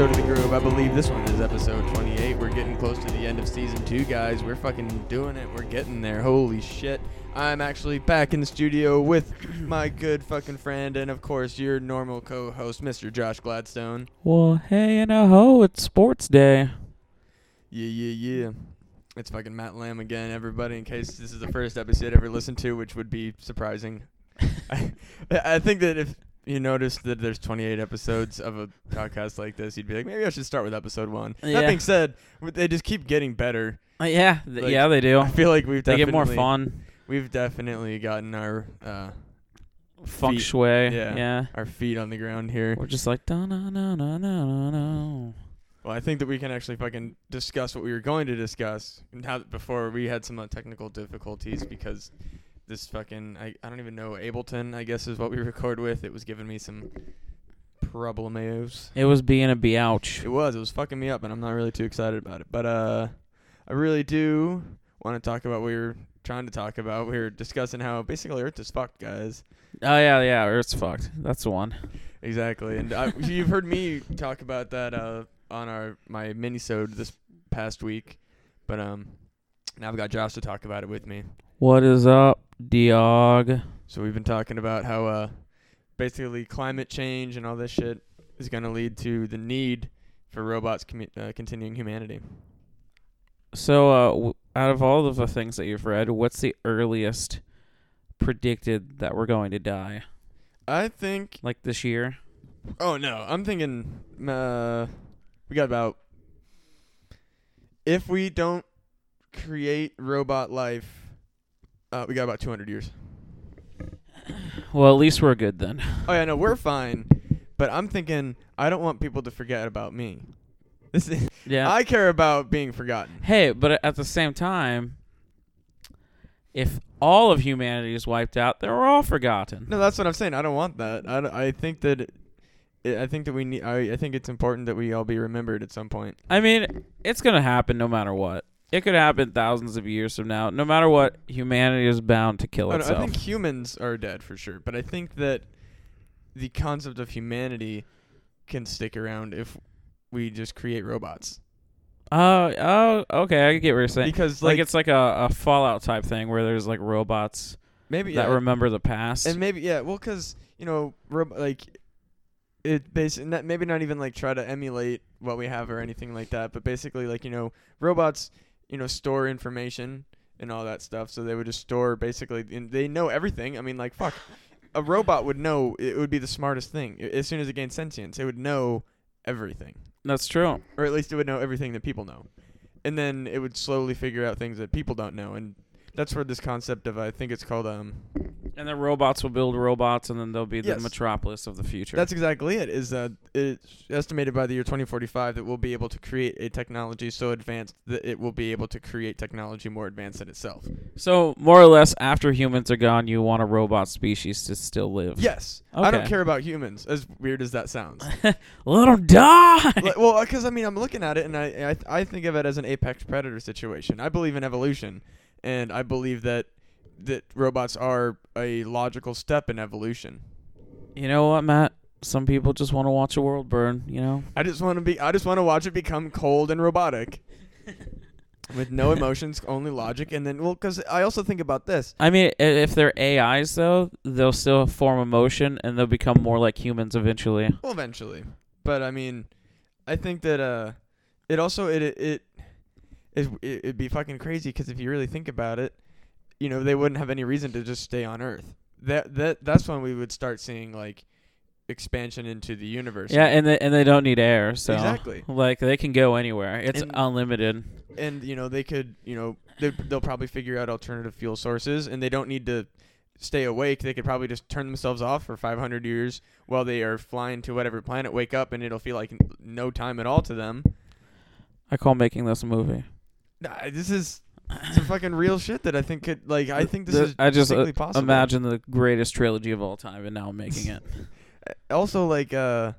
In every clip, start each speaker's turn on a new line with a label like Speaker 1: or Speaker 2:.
Speaker 1: episode of The Grove. I believe this one is episode 28. We're getting close to the end of season two, guys. We're fucking doing it. We're getting there. Holy shit. I'm actually back in the studio with my good fucking friend and, of course, your normal co host, Mr. Josh Gladstone.
Speaker 2: Well, hey and a ho, it's sports day.
Speaker 1: Yeah, yeah, yeah. It's fucking Matt Lamb again, everybody, in case this is the first episode ever listened to, which would be surprising. I, I think that if you noticed that there's 28 episodes of a podcast like this, you'd be like, maybe I should start with episode one. That being said, they just keep getting better.
Speaker 2: Uh, yeah, th-
Speaker 1: Like,
Speaker 2: yeah, they do.
Speaker 1: I feel like we've
Speaker 2: They get more fun.
Speaker 1: We've definitely gotten our uh,
Speaker 2: Feng
Speaker 1: feet-
Speaker 2: shui.
Speaker 1: yeah.
Speaker 2: Yeah.
Speaker 1: our feet on the ground here.
Speaker 2: We're just like no no no no no no.
Speaker 1: Well, I think that we can actually fucking discuss what we were going to discuss and how before we had some uh, technical difficulties because this fucking I, I don't even know Ableton I guess is what we record with. It was giving me some problemos.
Speaker 2: It was being a biouch.
Speaker 1: It was. It was fucking me up, and I'm not really too excited about it. But uh, I really do want to talk about what we were trying to talk about. We were discussing how basically Earth is fucked, guys.
Speaker 2: Oh yeah, yeah, Earth's fucked. That's the one.
Speaker 1: Exactly, and I, you've heard me talk about that uh, on our my minisode this past week, but um, now I've got Josh to talk about it with me.
Speaker 2: What is up, Diog?
Speaker 1: So we've been talking about how uh, basically climate change and all this shit is going to lead to the need for robots commu- uh, continuing humanity.
Speaker 2: So, uh, w- out of all of the things that you've read, what's the earliest predicted that we're going to die?
Speaker 1: I think.
Speaker 2: Like this year?
Speaker 1: Oh no, I'm thinking. Uh, we got about. If we don't create robot life, uh, we got about 200 years.
Speaker 2: Well, at least we're good then.
Speaker 1: Oh yeah, no, we're fine. But I'm thinking I don't want people to forget about me. This is,
Speaker 2: Yeah.
Speaker 1: I care about being forgotten.
Speaker 2: Hey, but at the same time, if all of humanity is wiped out, then we're all forgotten.
Speaker 1: No, that's what I'm saying. I don't want that. I, I think that it, I think that we need I, I think it's important that we all be remembered at some point.
Speaker 2: I mean, it's gonna happen no matter what. It could happen thousands of years from now. No matter what, humanity is bound to kill
Speaker 1: I, don't- I think humans are dead for sure, but I think that the concept of humanity can stick around if we just create robots.
Speaker 2: Oh, oh, okay. I get what you're saying.
Speaker 1: Because
Speaker 2: Like,
Speaker 1: like,
Speaker 2: it's like a, a Fallout type thing where there's like robots
Speaker 1: maybe
Speaker 2: that
Speaker 1: yeah,
Speaker 2: remember the past.
Speaker 1: and maybe yeah, well, because you know, rob- like it basically maybe not even like try to emulate what we have or anything like that, but basically like you know, robots you know store information and all that stuff, so they would just store basically, and they know everything. I mean, like fuck, a robot would know it would be the smartest thing as soon as it gained sentience. It would know everything,
Speaker 2: That's true.
Speaker 1: or at least it would know everything that people know, and then it would slowly figure out things that people don't know, and that's where this concept of I think it's called um
Speaker 2: And the robots will build robots, and then they'll be the
Speaker 1: Yes.
Speaker 2: metropolis of the future.
Speaker 1: That's exactly it. Is that it's estimated by the year 2045 that we'll be able to create a technology so advanced that it will be able to create technology more advanced than itself.
Speaker 2: so more or less, after humans are gone, you want a robot species to still live.
Speaker 1: Yes, I don't
Speaker 2: Okay.
Speaker 1: care about humans. As weird as that sounds.
Speaker 2: Let them die.
Speaker 1: Like, well, uh, because I mean, I'm looking at it and I, I I think of it as an apex predator situation. I believe in evolution, and I believe that that robots are a logical step in evolution.
Speaker 2: you know what, Matt? Some people just want to watch a world burn. You know.
Speaker 1: I just want to be. I just want to watch it become cold and robotic, with no emotions, only logic, and then well, because I also think about this.
Speaker 2: I mean, if they're AIs though, they'll still form emotion and they'll become more like humans eventually.
Speaker 1: Well, eventually, but I mean, I think that uh, it also it it, it it'd be fucking crazy because if you really think about it, you know, they wouldn't have any reason to just stay on Earth. That that that's when we would start seeing like expansion into the universe.
Speaker 2: Yeah, and they and they don't need air, so
Speaker 1: Exactly.
Speaker 2: like they can go anywhere. It's
Speaker 1: And-
Speaker 2: unlimited.
Speaker 1: and you know they could you know they they'll probably figure out alternative fuel sources and they don't need to stay awake they could probably just turn themselves off for 500 years while they are flying to whatever planet wake up and it'll feel like no time at all to them
Speaker 2: I call making this a movie.
Speaker 1: Nah, this is some fucking real shit that i think could like i think this
Speaker 2: The-
Speaker 1: is
Speaker 2: I just uh,
Speaker 1: possible
Speaker 2: imagine the greatest trilogy of all time, and now I'm making it.
Speaker 1: also like uh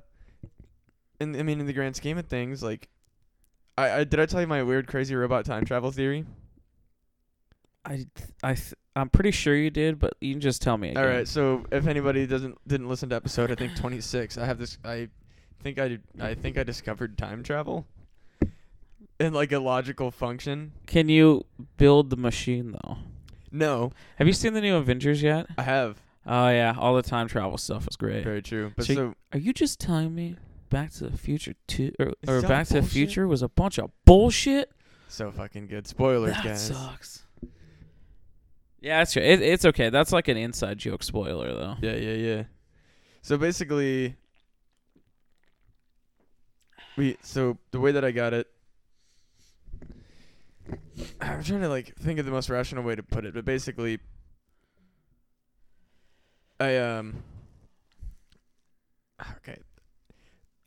Speaker 1: in i mean in the grand scheme of things like I, I did I tell you my weird crazy robot time travel theory?
Speaker 2: I I th- I'm pretty sure you did, but you can just tell me. Again.
Speaker 1: All right, so if anybody doesn't didn't listen to episode I think 26, I have this I think I I think I discovered time travel in like a logical function.
Speaker 2: Can you build the machine though?
Speaker 1: No,
Speaker 2: Have you seen the new Avengers yet?
Speaker 1: I have.
Speaker 2: Oh yeah, all the time travel stuff is great.
Speaker 1: Very true. But
Speaker 2: So
Speaker 1: so
Speaker 2: Are you just telling me Back to the Future two or, or
Speaker 1: that
Speaker 2: Back to the
Speaker 1: bullshit?
Speaker 2: Future was a bunch of bullshit?
Speaker 1: so fucking good. Spoilers,
Speaker 2: that
Speaker 1: guys.
Speaker 2: sucks. Yeah, it's true. It, it's okay. That's like an inside joke spoiler though.
Speaker 1: Yeah, yeah, yeah. So basically, we so the way that I got it, I'm trying to like think of the most rational way to put it, but basically, I um. Okay.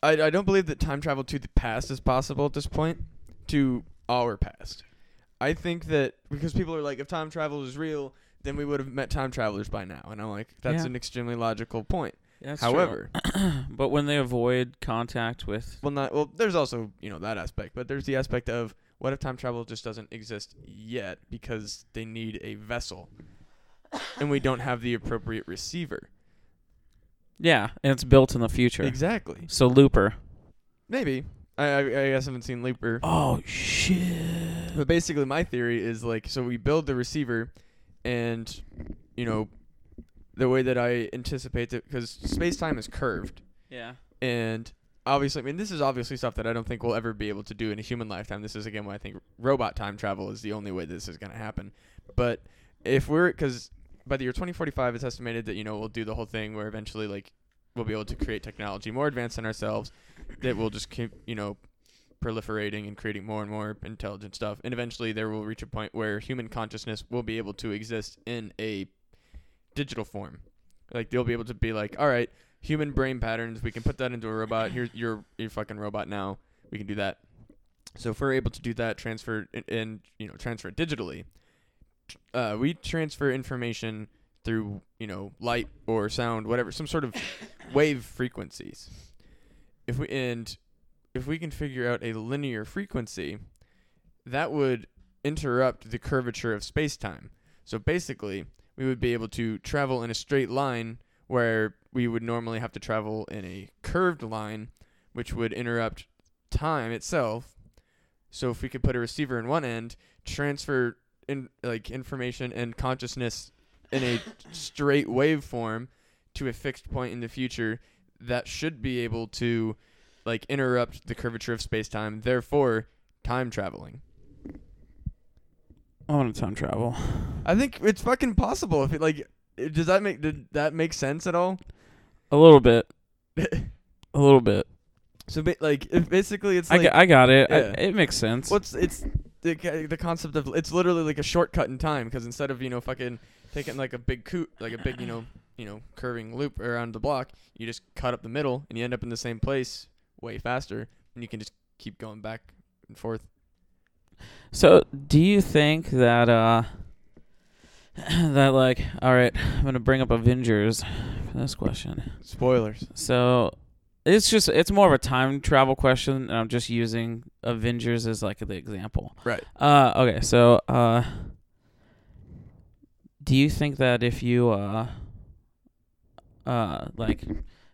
Speaker 1: I I don't believe that time travel to the past is possible at this point, to our past. I think that because people are like, if time travel is real, then we would have met time travelers by now. And I'm like, that's
Speaker 2: Yeah.
Speaker 1: an extremely logical point.
Speaker 2: That's
Speaker 1: However,
Speaker 2: but when they avoid contact with
Speaker 1: well, not well. There's also you know that aspect, but there's the aspect of what if time travel just doesn't exist yet because they need a vessel, and we don't have the appropriate receiver.
Speaker 2: yeah, and it's built in the future.
Speaker 1: Exactly.
Speaker 2: So Looper.
Speaker 1: Maybe. I, I I guess I haven't seen Looper.
Speaker 2: Oh shit.
Speaker 1: But basically, my theory is like, so we build the receiver, and you know, the way that I anticipate it, because space time is curved,
Speaker 2: Yeah.
Speaker 1: and obviously, I mean, this is obviously stuff that I don't think we'll ever be able to do in a human lifetime. This is again why I think robot time travel is the only way this is going to happen. But if we're, because by the year 2045, it's estimated that you know we'll do the whole thing where eventually, like, we'll be able to create technology more advanced than ourselves that will just keep, you know, proliferating and creating more and more intelligent stuff. And eventually there will reach a point where human consciousness will be able to exist in a digital form. Like they'll be able to be like, all right, human brain patterns, we can put that into a robot. Here's you're you're fucking robot now. We can do that. So if we're able to do that, transfer and, and you know transfer it digitally, uh, we transfer information through you know light or sound, whatever, some sort of wave frequencies. If we and if we can figure out a linear frequency, that would interrupt the curvature of space time. So basically, we would be able to travel in a straight line where we would normally have to travel in a curved line, which would interrupt time itself. So if we could put a receiver in one end, transfer in like information and consciousness in a straight waveform to a fixed point in the future, that should be able to like interrupt the curvature of space time, therefore time traveling.
Speaker 2: I want to time travel.
Speaker 1: I think it's fucking possible. If it like, does that make did that make sense at all?
Speaker 2: A little bit. A little bit.
Speaker 1: So ba- like, if basically it's
Speaker 2: I,
Speaker 1: like,
Speaker 2: got, I got it. I,
Speaker 1: yeah.
Speaker 2: it makes sense.
Speaker 1: what's it's the ca- the concept of it's literally like a shortcut in time because instead of you know fucking taking like a big coot like a big you know you know curving loop around the block, you just cut up the middle and you end up in the same place way faster, and you can just keep going back and forth.
Speaker 2: So, do you think that uh that like all right, I'm going to bring up Avengers this question.
Speaker 1: Spoilers.
Speaker 2: So, it's just it's more of a time travel question and I'm just using Avengers as like the example.
Speaker 1: Right.
Speaker 2: Uh okay, so uh do you think that if you uh uh like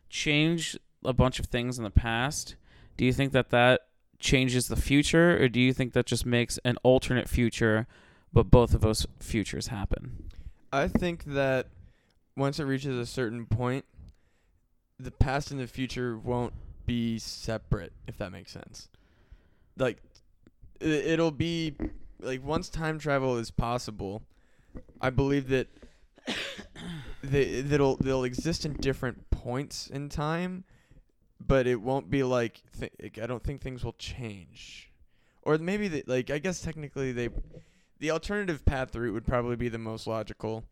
Speaker 2: change a bunch of things in the past, do you think that that changes the future or do you think that just makes an alternate future but both of those futures happen?
Speaker 1: I think that once it reaches a certain point, the past and the future won't be separate, if that makes sense. Like, it'll be like once time travel is possible, I believe that they that'll they'll exist in different points in time, but it won't be like, th- I don't think things will change, or maybe they, like I guess technically they the alternative path route would probably be the most logical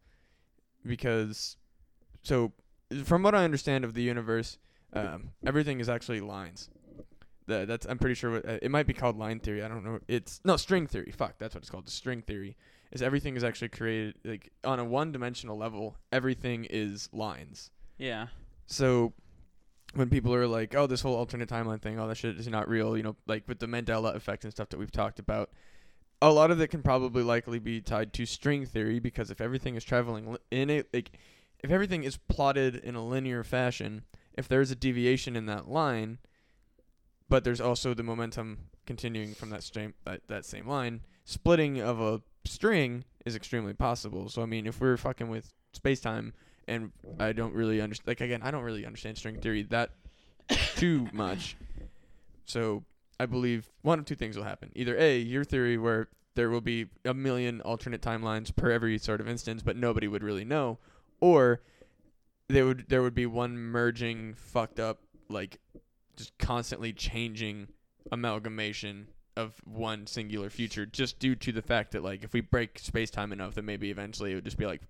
Speaker 1: because so from what I understand of the universe, um, everything is actually lines. The, that's I'm pretty sure what, uh, it might be called line theory. I don't know. It's no string theory. Fuck, that's what it's called. The string theory is everything is actually created like on a one-dimensional level. Everything is lines.
Speaker 2: Yeah.
Speaker 1: So when people are like, "Oh, this whole alternate timeline thing, all that shit is not real," you know, like with the Mandela effect and stuff that we've talked about, a lot of it can probably likely be tied to string theory because if everything is traveling li- in a like, if everything is plotted in a linear fashion, if there's a deviation in that line, but there's also the momentum continuing from that same that, that same line. Splitting of a string is extremely possible. So I mean, if we're fucking with space time, and I don't really understand, like again, I don't really understand string theory that too much. So I believe one of two things will happen: either a your theory where there will be a million alternate timelines per every sort of instance, but nobody would really know, or there would there would be one merging fucked up like just constantly changing amalgamation of one singular future just due to the fact that like if we break space time enough that maybe eventually it would just be like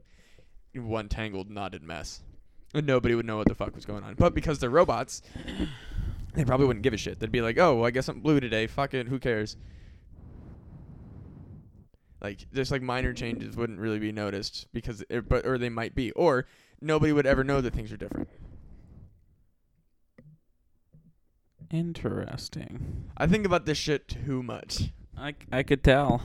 Speaker 1: one tangled knotted mess. And nobody would know what the fuck was going on. But because they're robots they probably wouldn't give a shit. They'd be like oh well, i guess i'm blue today. Fuck it. Who cares? Like just like minor changes wouldn't really be noticed because it, but or they might be or nobody would ever know that things are different.
Speaker 2: Interesting.
Speaker 1: i think about this shit too much.
Speaker 2: I, I could tell.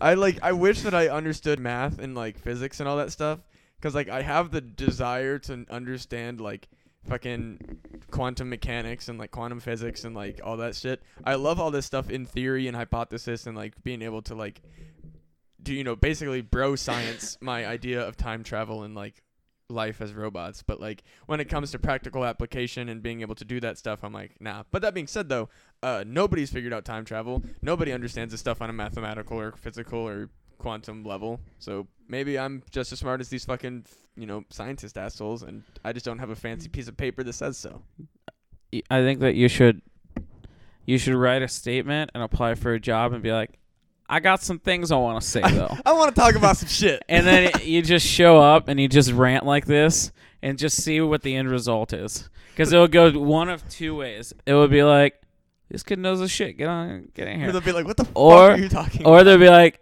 Speaker 1: I like I wish that I understood math and like physics and all that stuff cuz like I have the desire to understand like fucking quantum mechanics and like quantum physics and like all that shit. I love all this stuff in theory and hypothesis and like being able to like do you know basically bro science my idea of time travel and like life as robots but like when it comes to practical application and being able to do that stuff I'm like nah but that being said though uh, nobody's figured out time travel. Nobody understands this stuff on a mathematical or physical or quantum level. So maybe I'm just as smart as these fucking, you know, scientist assholes, and I just don't have a fancy piece of paper that says so.
Speaker 2: I think that you should you should write a statement and apply for a job and be like, I got some things I want to say though.
Speaker 1: I want to talk about some shit.
Speaker 2: and then you just show up and you just rant like this and just see what the end result is. Because it will go one of two ways. It would be like, this kid knows his shit. Get on, get in
Speaker 1: Or
Speaker 2: here.
Speaker 1: they'll be like, "What the
Speaker 2: Or-
Speaker 1: fuck are you talking?"
Speaker 2: Or
Speaker 1: about?
Speaker 2: they'll be like,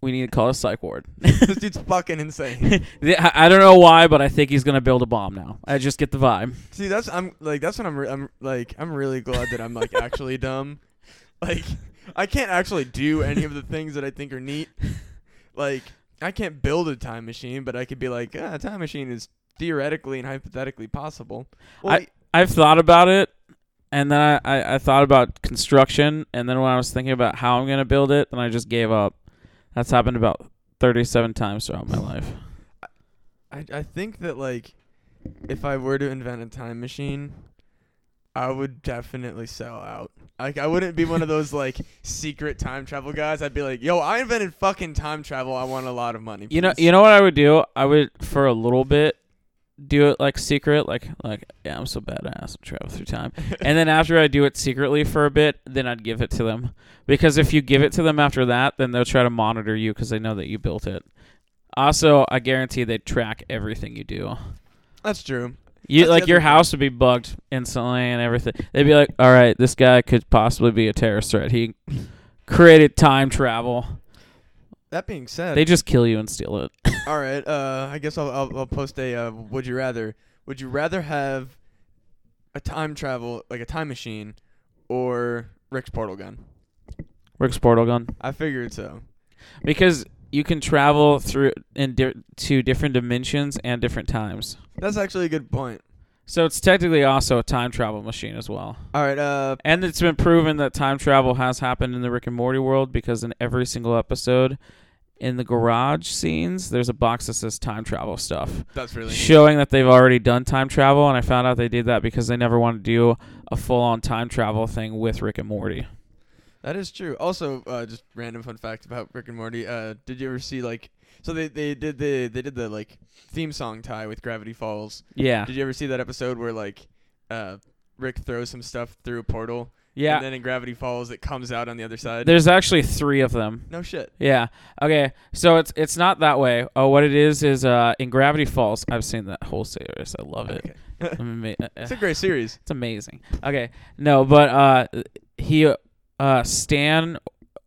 Speaker 2: we need to call a psych ward.
Speaker 1: this dude's fucking insane.
Speaker 2: I I don't know why, but I think he's gonna build a bomb now. I just get the vibe.
Speaker 1: See, that's I'm like that's what I'm re- I'm like I'm really glad that I'm like actually dumb. Like I can't actually do any of the things that I think are neat. Like I can't build a time machine, but I could be like, ah, a time machine is theoretically and hypothetically possible. Well,
Speaker 2: I- I've thought about it, and then I, I, I thought about construction, and then when I was thinking about how I'm gonna build it, then I just gave up. That's happened about 37 times throughout my life.
Speaker 1: I I think that like if I were to invent a time machine, I would definitely sell out. Like I wouldn't be one of those like secret time travel guys. I'd be like, "Yo, I invented fucking time travel. I want a lot of money."
Speaker 2: You know, you know what I would do? I would for a little bit do it like secret, like like yeah, I'm so badass, I travel through time. and then after I do it secretly for a bit, then I'd give it to them because if you give it to them after that, then they'll try to monitor you because they know that you built it. Also, I guarantee they track everything you do.
Speaker 1: That's true.
Speaker 2: You
Speaker 1: That's
Speaker 2: like your house would be bugged instantly and everything. They'd be like, "All right, this guy could possibly be a terrorist threat. He created time travel."
Speaker 1: That being said,
Speaker 2: They just kill you and steal it.
Speaker 1: all right. Uh, I guess I'll, I'll I'll post a uh, would you rather. Would you rather have a time travel like a time machine or Rick's portal gun?
Speaker 2: Rick's portal gun.
Speaker 1: I figured so.
Speaker 2: because you can travel through in di- to different dimensions and different times.
Speaker 1: That's actually a good point.
Speaker 2: So it's technically also a time travel machine as well.
Speaker 1: All right. Uh,
Speaker 2: And it's been proven that time travel has happened in the Rick and Morty world because in every single episode in the garage scenes there's a box that says time travel stuff
Speaker 1: that's really
Speaker 2: showing that they've already done time travel and I found out they did that because they never wanted to do a full-on time travel thing with Rick and Morty.
Speaker 1: That is true. Also, uh, just random fun fact about Rick and Morty. Uh, did you ever see like? So they, they did the they did the like theme song tie with Gravity Falls.
Speaker 2: Yeah.
Speaker 1: Did you ever see that episode where like, uh, Rick throws some stuff through a portal?
Speaker 2: Yeah.
Speaker 1: And then in Gravity Falls, it comes out on the other side.
Speaker 2: There's actually 3 of them.
Speaker 1: no shit.
Speaker 2: Yeah. Okay. So it's it's not that way. Oh, what it is is uh in Gravity Falls. I've seen that whole series. I love it.
Speaker 1: Okay.
Speaker 2: Ama- uh,
Speaker 1: it's a great series.
Speaker 2: it's amazing. Okay. No, but uh he uh Stan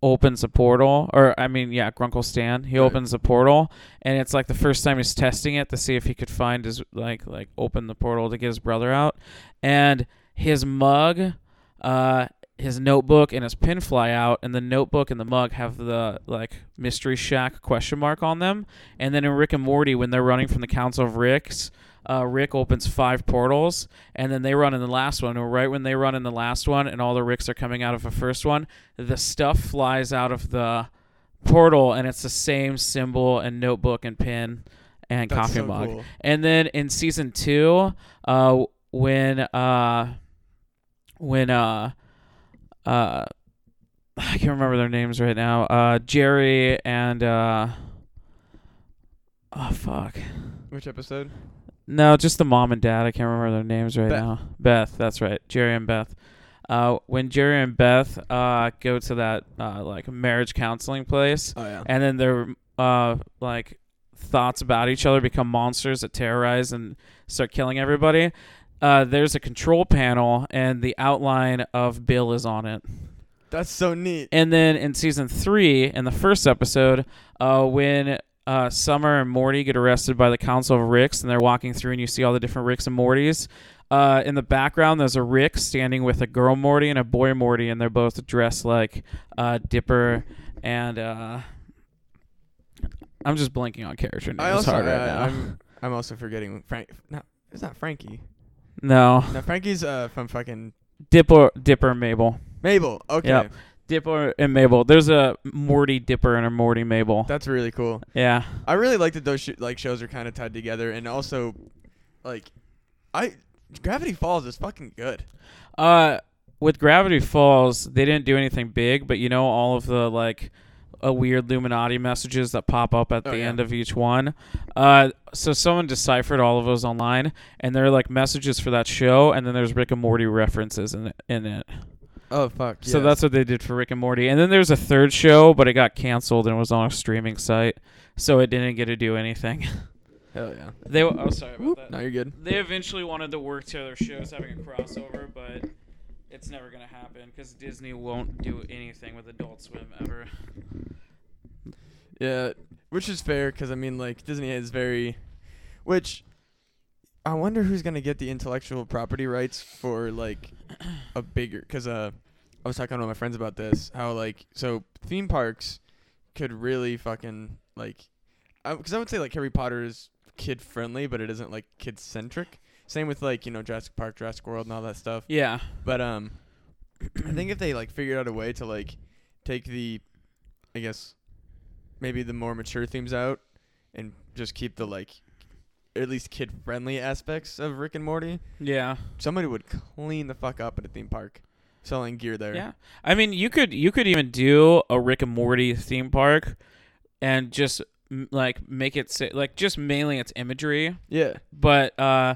Speaker 2: opens a portal or I mean yeah, Grunkle Stan. He
Speaker 1: Right.
Speaker 2: opens a portal and it's like the first time he's testing it to see if he could find his like like open the portal to get his brother out. And his mug uh his notebook and his pin fly out, and the notebook and the mug have the like mystery shack question mark on them. And then in Rick and Morty, when they're running from the Council of Ricks, uh, Rick opens five portals, and then they run in the last one. And right when they run in the last one, and all the Ricks are coming out of the first one, the stuff flies out of the portal, and it's the same symbol and notebook and pin and
Speaker 1: That's
Speaker 2: coffee
Speaker 1: so
Speaker 2: mug.
Speaker 1: cool.
Speaker 2: And then in season two, uh, when uh, when uh, uh, I can't remember their names right now. Uh, Jerry and uh, oh fuck,
Speaker 1: Which episode?
Speaker 2: no, just the mom and dad. I can't remember their names right
Speaker 1: Beth.
Speaker 2: now. Beth, that's right. Jerry and Beth. Uh, when Jerry and Beth uh, go to that uh, like marriage counseling place,
Speaker 1: Oh yeah.
Speaker 2: and then their uh like thoughts about each other become monsters that terrorize and start killing everybody. Uh, there's a control panel and the outline of Bill is on it.
Speaker 1: That's so neat.
Speaker 2: And then in season three, in the first episode, uh, when uh, Summer and Morty get arrested by the Council of Ricks, and they're walking through, and you see all the different Ricks and Mortys. Uh, in the background, there's a Rick standing with a girl Morty and a boy Morty, and they're both dressed like uh, Dipper and. Uh, I'm just blanking on character names
Speaker 1: I also
Speaker 2: hard right now.
Speaker 1: I'm I'm also forgetting Frank. No, it's not Frankie.
Speaker 2: No,
Speaker 1: No, Frankie's uh from fucking
Speaker 2: Dipper, Dipper, and Mabel.
Speaker 1: Mabel. Okay.
Speaker 2: Yep. Dipper and Mabel. There's a Morty Dipper and a Morty Mabel.
Speaker 1: That's really cool.
Speaker 2: yeah.
Speaker 1: I really like that those sh- like shows are kind of tied together, and also, like, I Gravity Falls is fucking good.
Speaker 2: Uh, with Gravity Falls, they didn't do anything big, but you know all of the like uh, weird Illuminati messages that pop up at
Speaker 1: Oh,
Speaker 2: the
Speaker 1: yeah.
Speaker 2: end of each one. Uh, so someone deciphered all of those online, and they're like messages for that show, and then there's Rick and Morty references in it. In it.
Speaker 1: Oh fuck.
Speaker 2: So that's what they did for Rick and Morty. And then there's a third show, but it got canceled and was on a streaming site, so it didn't get to do anything.
Speaker 1: hell yeah.
Speaker 2: they w- oh sorry about that.
Speaker 1: No, you're good.
Speaker 2: They eventually wanted to work to other shows having a crossover, but it's never gonna happen because Disney won't do anything with Adult Swim ever.
Speaker 1: Yeah, which is fair because I mean, like Disney is very, which I wonder who's gonna get the intellectual property rights for like a bigger. Because uh, I was talking to my friends about this. How like so theme parks could really fucking like, because I, would say like Harry Potter is kid friendly, but it isn't like kid centric. Same with like you know Jurassic Park, Jurassic World, and all that stuff.
Speaker 2: Yeah,
Speaker 1: But um, I think if they like figured out a way to like take the, I guess, maybe the more mature themes out, and just keep the like, at least kid friendly aspects of Rick and Morty,
Speaker 2: yeah,
Speaker 1: somebody would clean the fuck up at a theme park, selling gear there.
Speaker 2: yeah. I mean, you could you could even do a Rick and Morty theme park, and just m- like make it say, like just mainly its imagery,
Speaker 1: Yeah.
Speaker 2: but uh.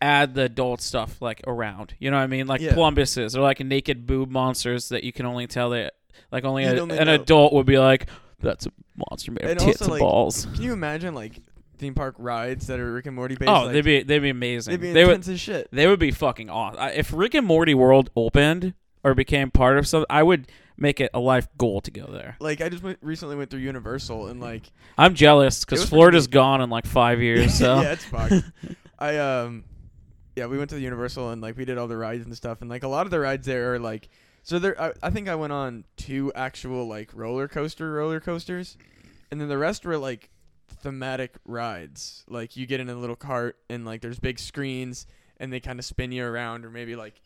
Speaker 2: Add the adult stuff like around, you know what I mean, like
Speaker 1: Yeah.
Speaker 2: plumbuses or like naked boob monsters that you can only tell that, like only a, an
Speaker 1: know.
Speaker 2: adult would be like, "That's a monster made of
Speaker 1: And
Speaker 2: tits
Speaker 1: also,
Speaker 2: and
Speaker 1: like,
Speaker 2: balls."
Speaker 1: Can you imagine like theme park rides that are Rick and Morty based?
Speaker 2: Oh,
Speaker 1: like,
Speaker 2: they'd be they'd be amazing.
Speaker 1: they'd be
Speaker 2: they would
Speaker 1: intense as shit.
Speaker 2: they would be fucking awesome. I- If Rick and Morty World opened or became part of something, I would make it a life goal to go there.
Speaker 1: Like I just went, recently went through Universal and like
Speaker 2: I'm jealous because Florida's gone in like five years. So
Speaker 1: yeah, it's fucked. I um, yeah, we went to the Universal and like we did all the rides and stuff, and like a lot of the rides there are like, so there. I, I think I went on two actual like roller coaster roller coasters, and then the rest were like thematic rides. Like you get in a little cart and like there's big screens and they kind of spin you around or maybe like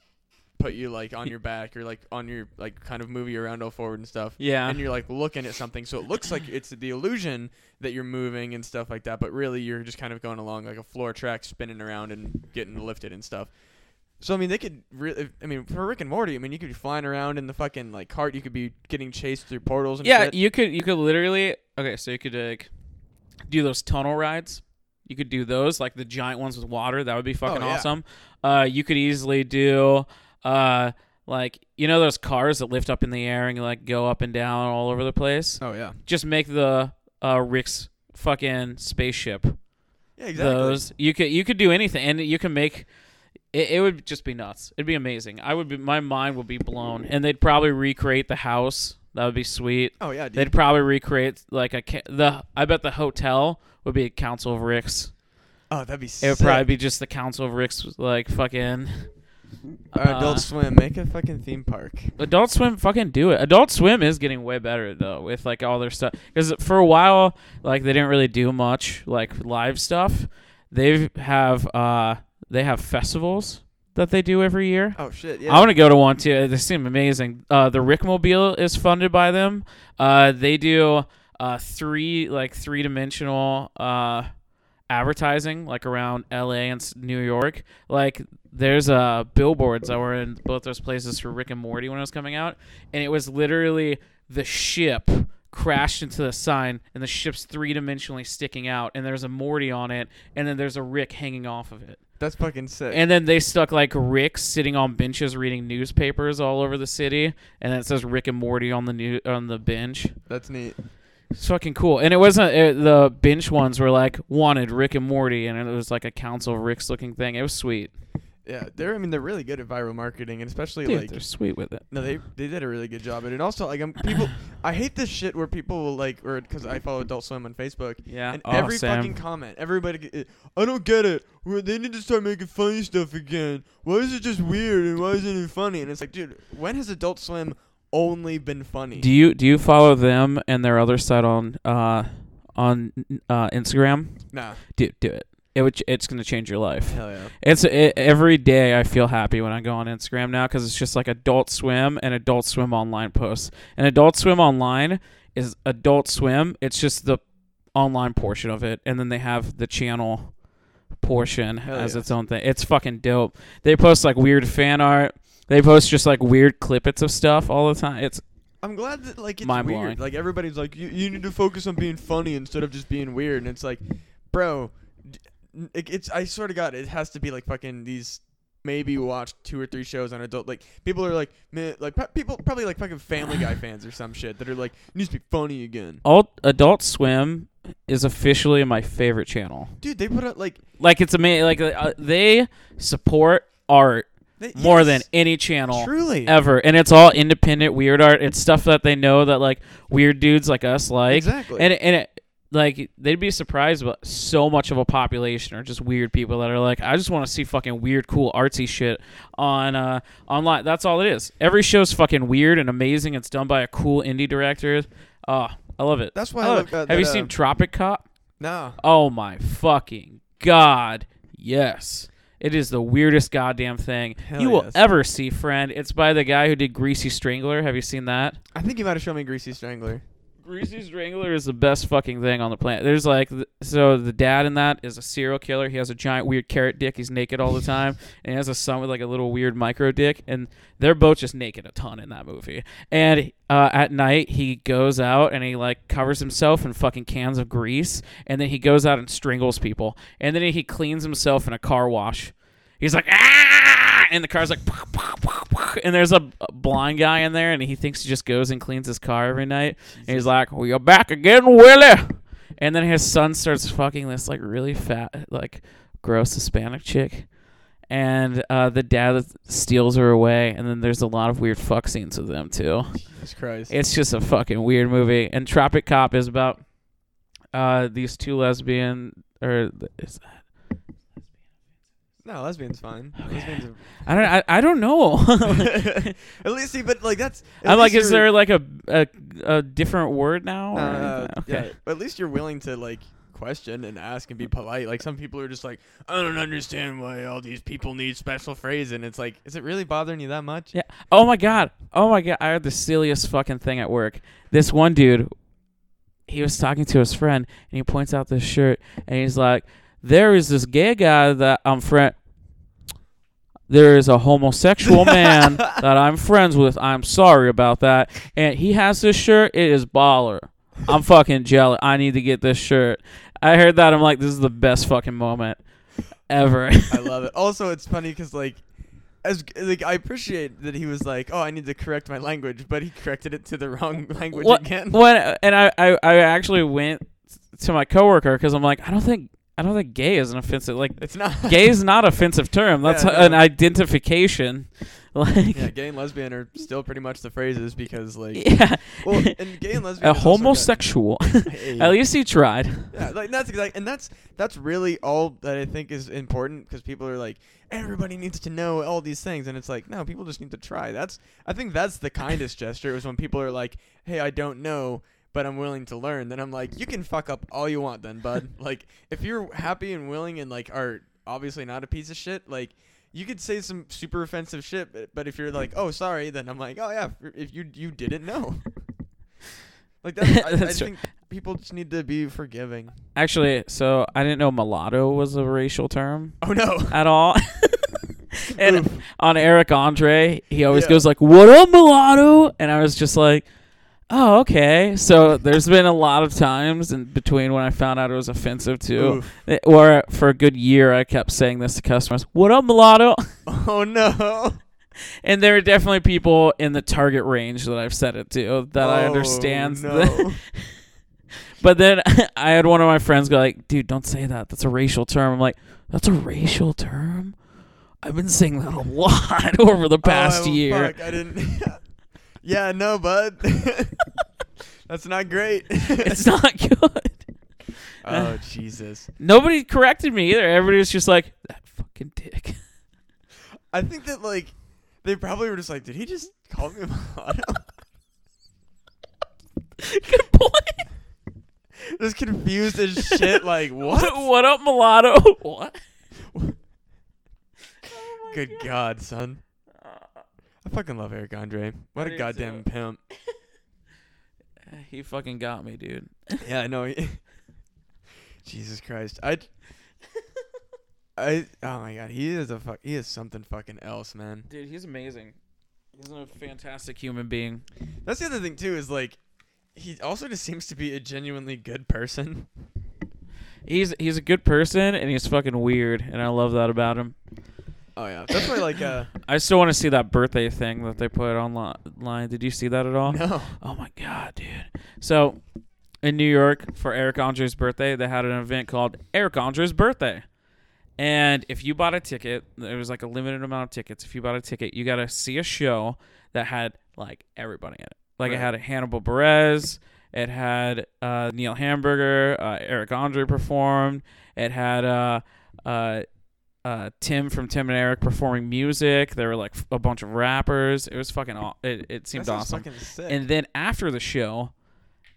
Speaker 1: put you like on your back or like on your like kind of move you around all forward and stuff
Speaker 2: yeah,
Speaker 1: and you're like looking at something so it looks like it's the illusion that you're moving and stuff like that but really you're just kind of going along like a floor track spinning around and getting lifted and stuff so i mean they could really i mean for rick and morty i mean you could be flying around in the fucking like cart you could be getting chased through portals and
Speaker 2: yeah.
Speaker 1: shit.
Speaker 2: You could you could literally okay. So you could like do those tunnel rides. You could do those like the giant ones with water. That would be fucking
Speaker 1: Oh, yeah.
Speaker 2: awesome. Uh, you could easily do uh like you know those cars that lift up in the air and you like go up and down all over the place.
Speaker 1: oh yeah
Speaker 2: just make the uh Rick's fucking spaceship.
Speaker 1: yeah exactly
Speaker 2: Those you could you could do anything, and you can make. It, it would just be nuts. It'd be amazing. I would be. My mind would be blown, and they'd probably recreate the house. That would be sweet.
Speaker 1: oh yeah dude.
Speaker 2: They'd probably recreate like a ca- the. I bet the hotel would be a Council of Ricks.
Speaker 1: oh that'd be
Speaker 2: It would
Speaker 1: sick.
Speaker 2: probably be just the Council of Ricks, like fucking
Speaker 1: Or Adult
Speaker 2: Uh,
Speaker 1: Swim, make a fucking theme park.
Speaker 2: Adult Swim, fucking do it. Adult Swim is getting way better though with like all their stuff. Because for a while, like they didn't really do much like live stuff. They have uh they have festivals that they do every year.
Speaker 1: Oh shit, yeah.
Speaker 2: I want to go to one too. They seem amazing. Uh, the Rickmobile is funded by them. Uh, they do uh three like three dimensional uh advertising like around L.A. and New York. Like there's uh billboards that were in both those places for Rick and Morty when it was coming out, and it was literally the ship crashed into the sign and the ship's three dimensionally sticking out and there's a Morty on it and then there's a Rick hanging off of it.
Speaker 1: That's fucking sick.
Speaker 2: And then they stuck like Rick sitting on benches reading newspapers all over the city, and then it says Rick and Morty on the new on the bench.
Speaker 1: That's neat.
Speaker 2: It's fucking cool. And it wasn't it, the bench ones were like wanted Rick and Morty, and it was like a Council of Ricks looking thing. It was sweet.
Speaker 1: Yeah, they're. I mean, they're really good at viral marketing, and especially
Speaker 2: Dude,
Speaker 1: like
Speaker 2: they're sweet with it.
Speaker 1: No, they they did a really good job at it. And also, like, I'm people. I hate this shit where people will like, or because I follow Adult Swim on Facebook,
Speaker 2: Yeah.
Speaker 1: and
Speaker 2: oh,
Speaker 1: every
Speaker 2: Sam.
Speaker 1: fucking comment, everybody, eh, I don't get it. They need to start making funny stuff again. Why is it just weird and why isn't it funny? And it's like, dude, when has Adult Swim only been funny?
Speaker 2: Do you do you follow them and their other site on uh on uh Instagram?
Speaker 1: nah,
Speaker 2: Do do it. It would, it's gonna change your life.
Speaker 1: hell yeah.
Speaker 2: It's it, every day I feel happy when I go on Instagram now because it's just like Adult Swim and Adult Swim online posts. And Adult Swim online is Adult Swim. It's just the online portion of it, and then they have the channel portion
Speaker 1: Hell
Speaker 2: as
Speaker 1: yeah.
Speaker 2: its own thing. It's fucking dope. They post like weird fan art. They post just like weird clippets of stuff all the time. It's
Speaker 1: I'm glad that like it's
Speaker 2: Mind-blowing.
Speaker 1: weird. Like everybody's like, you, you need to focus on being funny instead of just being weird. And it's like, bro, it, it's I swear to God, it has to be like fucking these. Maybe watch two or three shows on adult. Like people are like, man, like people probably like fucking Family Guy fans or some shit that are like, needs to be funny again.
Speaker 2: all Adult Swim is officially my favorite channel.
Speaker 1: Dude, they put out like
Speaker 2: Like it's amazing. Like uh, they support art
Speaker 1: they,
Speaker 2: more
Speaker 1: yes,
Speaker 2: than any channel
Speaker 1: truly.
Speaker 2: ever. And it's all independent weird art. It's stuff that they know that like weird dudes like us like.
Speaker 1: Exactly.
Speaker 2: and and it like they'd be surprised but so much of a population are just weird people that are like i just want to see fucking weird cool artsy shit on uh online. That's all it is. Every show's fucking weird and amazing. It's done by a cool indie director. Oh i love it.
Speaker 1: That's why
Speaker 2: I
Speaker 1: I
Speaker 2: love it.
Speaker 1: at
Speaker 2: have you
Speaker 1: that,
Speaker 2: seen
Speaker 1: um,
Speaker 2: tropic cop?
Speaker 1: No.
Speaker 2: oh my fucking god. Yes it is the weirdest goddamn thing
Speaker 1: Hell
Speaker 2: you will
Speaker 1: yes.
Speaker 2: ever see, friend. It's by the guy who did Greasy Strangler. Have you seen that?
Speaker 1: I think you might have shown me Greasy Strangler.
Speaker 2: Greasy Strangler is the best fucking thing on the planet. There's like, so the dad in that is a serial killer. He has a giant weird carrot dick. He's naked all the time, and he has a son with like a little weird micro dick, and they're both just naked a ton in that movie. And uh, at night he goes out and he like covers himself in fucking cans of grease, and then he goes out and strangles people, and then he cleans himself in a car wash. He's like, ah! And the car's like, and there's a, blind guy in there, and he thinks he just goes and cleans his car every night. And he's like, well, you're back again, Willie. And then his son starts fucking this like really fat, like gross Hispanic chick. And uh, the dad steals her away, and then there's a lot of weird fuck scenes with them too.
Speaker 1: Jesus Christ.
Speaker 2: It's just a fucking weird movie. And Tropic Cop is about uh, these two lesbian or
Speaker 1: no, lesbian's fine. Lesbians are
Speaker 2: I don't I, I don't know.
Speaker 1: At least see, but like that's. at
Speaker 2: I'm like,
Speaker 1: least
Speaker 2: is
Speaker 1: you're-
Speaker 2: there like a a, a different word now? or
Speaker 1: Uh,
Speaker 2: okay.
Speaker 1: Yeah, but at least you're willing to like question and ask and be polite. Like some people are just like, I don't understand why all these people need special phrase, And it's like, is it really bothering you that much?
Speaker 2: Yeah. Oh my god. Oh my god. I had the silliest fucking thing at work. This one dude, he was talking to his friend, and he points out this shirt, and he's like, "There is this gay guy that I'm friend. There is a homosexual man that I'm friends with. I'm sorry about that. And he has this shirt. It is baller. I'm fucking jealous. I need to get this shirt. I heard that. I'm like, this is the best fucking moment ever.
Speaker 1: I love it. Also, it's funny because like, as like I appreciate that he was like, oh, I need to correct my language, but he corrected it to the wrong language
Speaker 2: What-
Speaker 1: again.
Speaker 2: when and I, I I actually went to my coworker because I'm like I don't think I don't think gay is an offensive. Like
Speaker 1: It's not
Speaker 2: gay is not offensive term. That's
Speaker 1: Yeah,
Speaker 2: an identification. Like
Speaker 1: Yeah, gay and lesbian are still pretty much the phrases because like
Speaker 2: yeah,
Speaker 1: well, and gay and lesbian
Speaker 2: a
Speaker 1: is also got-
Speaker 2: homosexual.
Speaker 1: Hey.
Speaker 2: At least he tried.
Speaker 1: Yeah, like that's exact, and that's that's really all that I think is important because people are like, everybody needs to know all these things, and it's like, no, people just need to try. That's I think that's the kindest gesture is when people are like, hey, I don't know, but I'm willing to learn. Then I'm like, you can fuck up all you want, then, bud. like if you're happy and willing and like are obviously not a piece of shit, like. You could say some super offensive shit, but, but if you're like, "Oh, sorry," then I'm like, "Oh yeah," if- you you didn't know, like that's, I, I
Speaker 2: That's
Speaker 1: think people just need to be forgiving.
Speaker 2: Actually, so I didn't know mulatto was a racial term
Speaker 1: Oh no,
Speaker 2: at all. and
Speaker 1: Oof.
Speaker 2: on Eric Andre, he always
Speaker 1: Yeah.
Speaker 2: goes like, "What up, mulatto?" And I was just like, "Oh, okay." So there's been a lot of times in between when I found out it was offensive too,
Speaker 1: Oof.
Speaker 2: Eh, or for a good year I kept saying this to customers, "What up, mulatto?"
Speaker 1: Oh no.
Speaker 2: And there are definitely people in the target range that I've said it to that I
Speaker 1: Oh,
Speaker 2: understand.
Speaker 1: No.
Speaker 2: But then I had one of my friends go like, "Dude, don't say that. That's a racial term." I'm like, "That's a racial term." I've been saying that a lot over the past
Speaker 1: oh,
Speaker 2: year.
Speaker 1: Fuck, I didn't. Yeah, no, bud. That's not great.
Speaker 2: It's not good.
Speaker 1: oh uh, Jesus.
Speaker 2: Nobody corrected me either. Everybody was just like, "That fucking dick."
Speaker 1: I think that like they probably were just like, did he just call me a mulatto?
Speaker 2: good point.
Speaker 1: just confused as shit. Like
Speaker 2: What?
Speaker 1: what?
Speaker 2: what up, mulatto? What?
Speaker 1: Good God, son. I fucking love Eric Andre. What
Speaker 2: I
Speaker 1: a
Speaker 2: do
Speaker 1: goddamn
Speaker 2: too.
Speaker 1: pimp.
Speaker 2: Eh, he fucking got me, dude.
Speaker 1: Yeah, I know. he- Jesus Christ. I. I. Oh my God. He is a fuck. He is something fucking else, man.
Speaker 2: Dude, he's amazing. He's a fantastic human being.
Speaker 1: That's the other thing too. Is like, he also just seems to be a genuinely good person.
Speaker 2: He's he's a good person and he's fucking weird, and I love that about him.
Speaker 1: Oh yeah. That's why like uh.
Speaker 2: I still want to see that birthday thing that they put online. Did you see that at all?
Speaker 1: No.
Speaker 2: Oh my god, dude. So, in New York for Eric Andre's birthday, they had an event called Eric Andre's Birthday. And if you bought a ticket, there was like a limited amount of tickets. If you bought a ticket, you got to see a show that had like everybody in it. Like it had a Hannibal Buress, it had uh, Neil Hamburger, uh, Eric Andre performed, it had uh, uh, Tim from Tim and Eric performing music. There were like f- a bunch of rappers. It was fucking. Aw- it, it seemed awesome. And then after the show,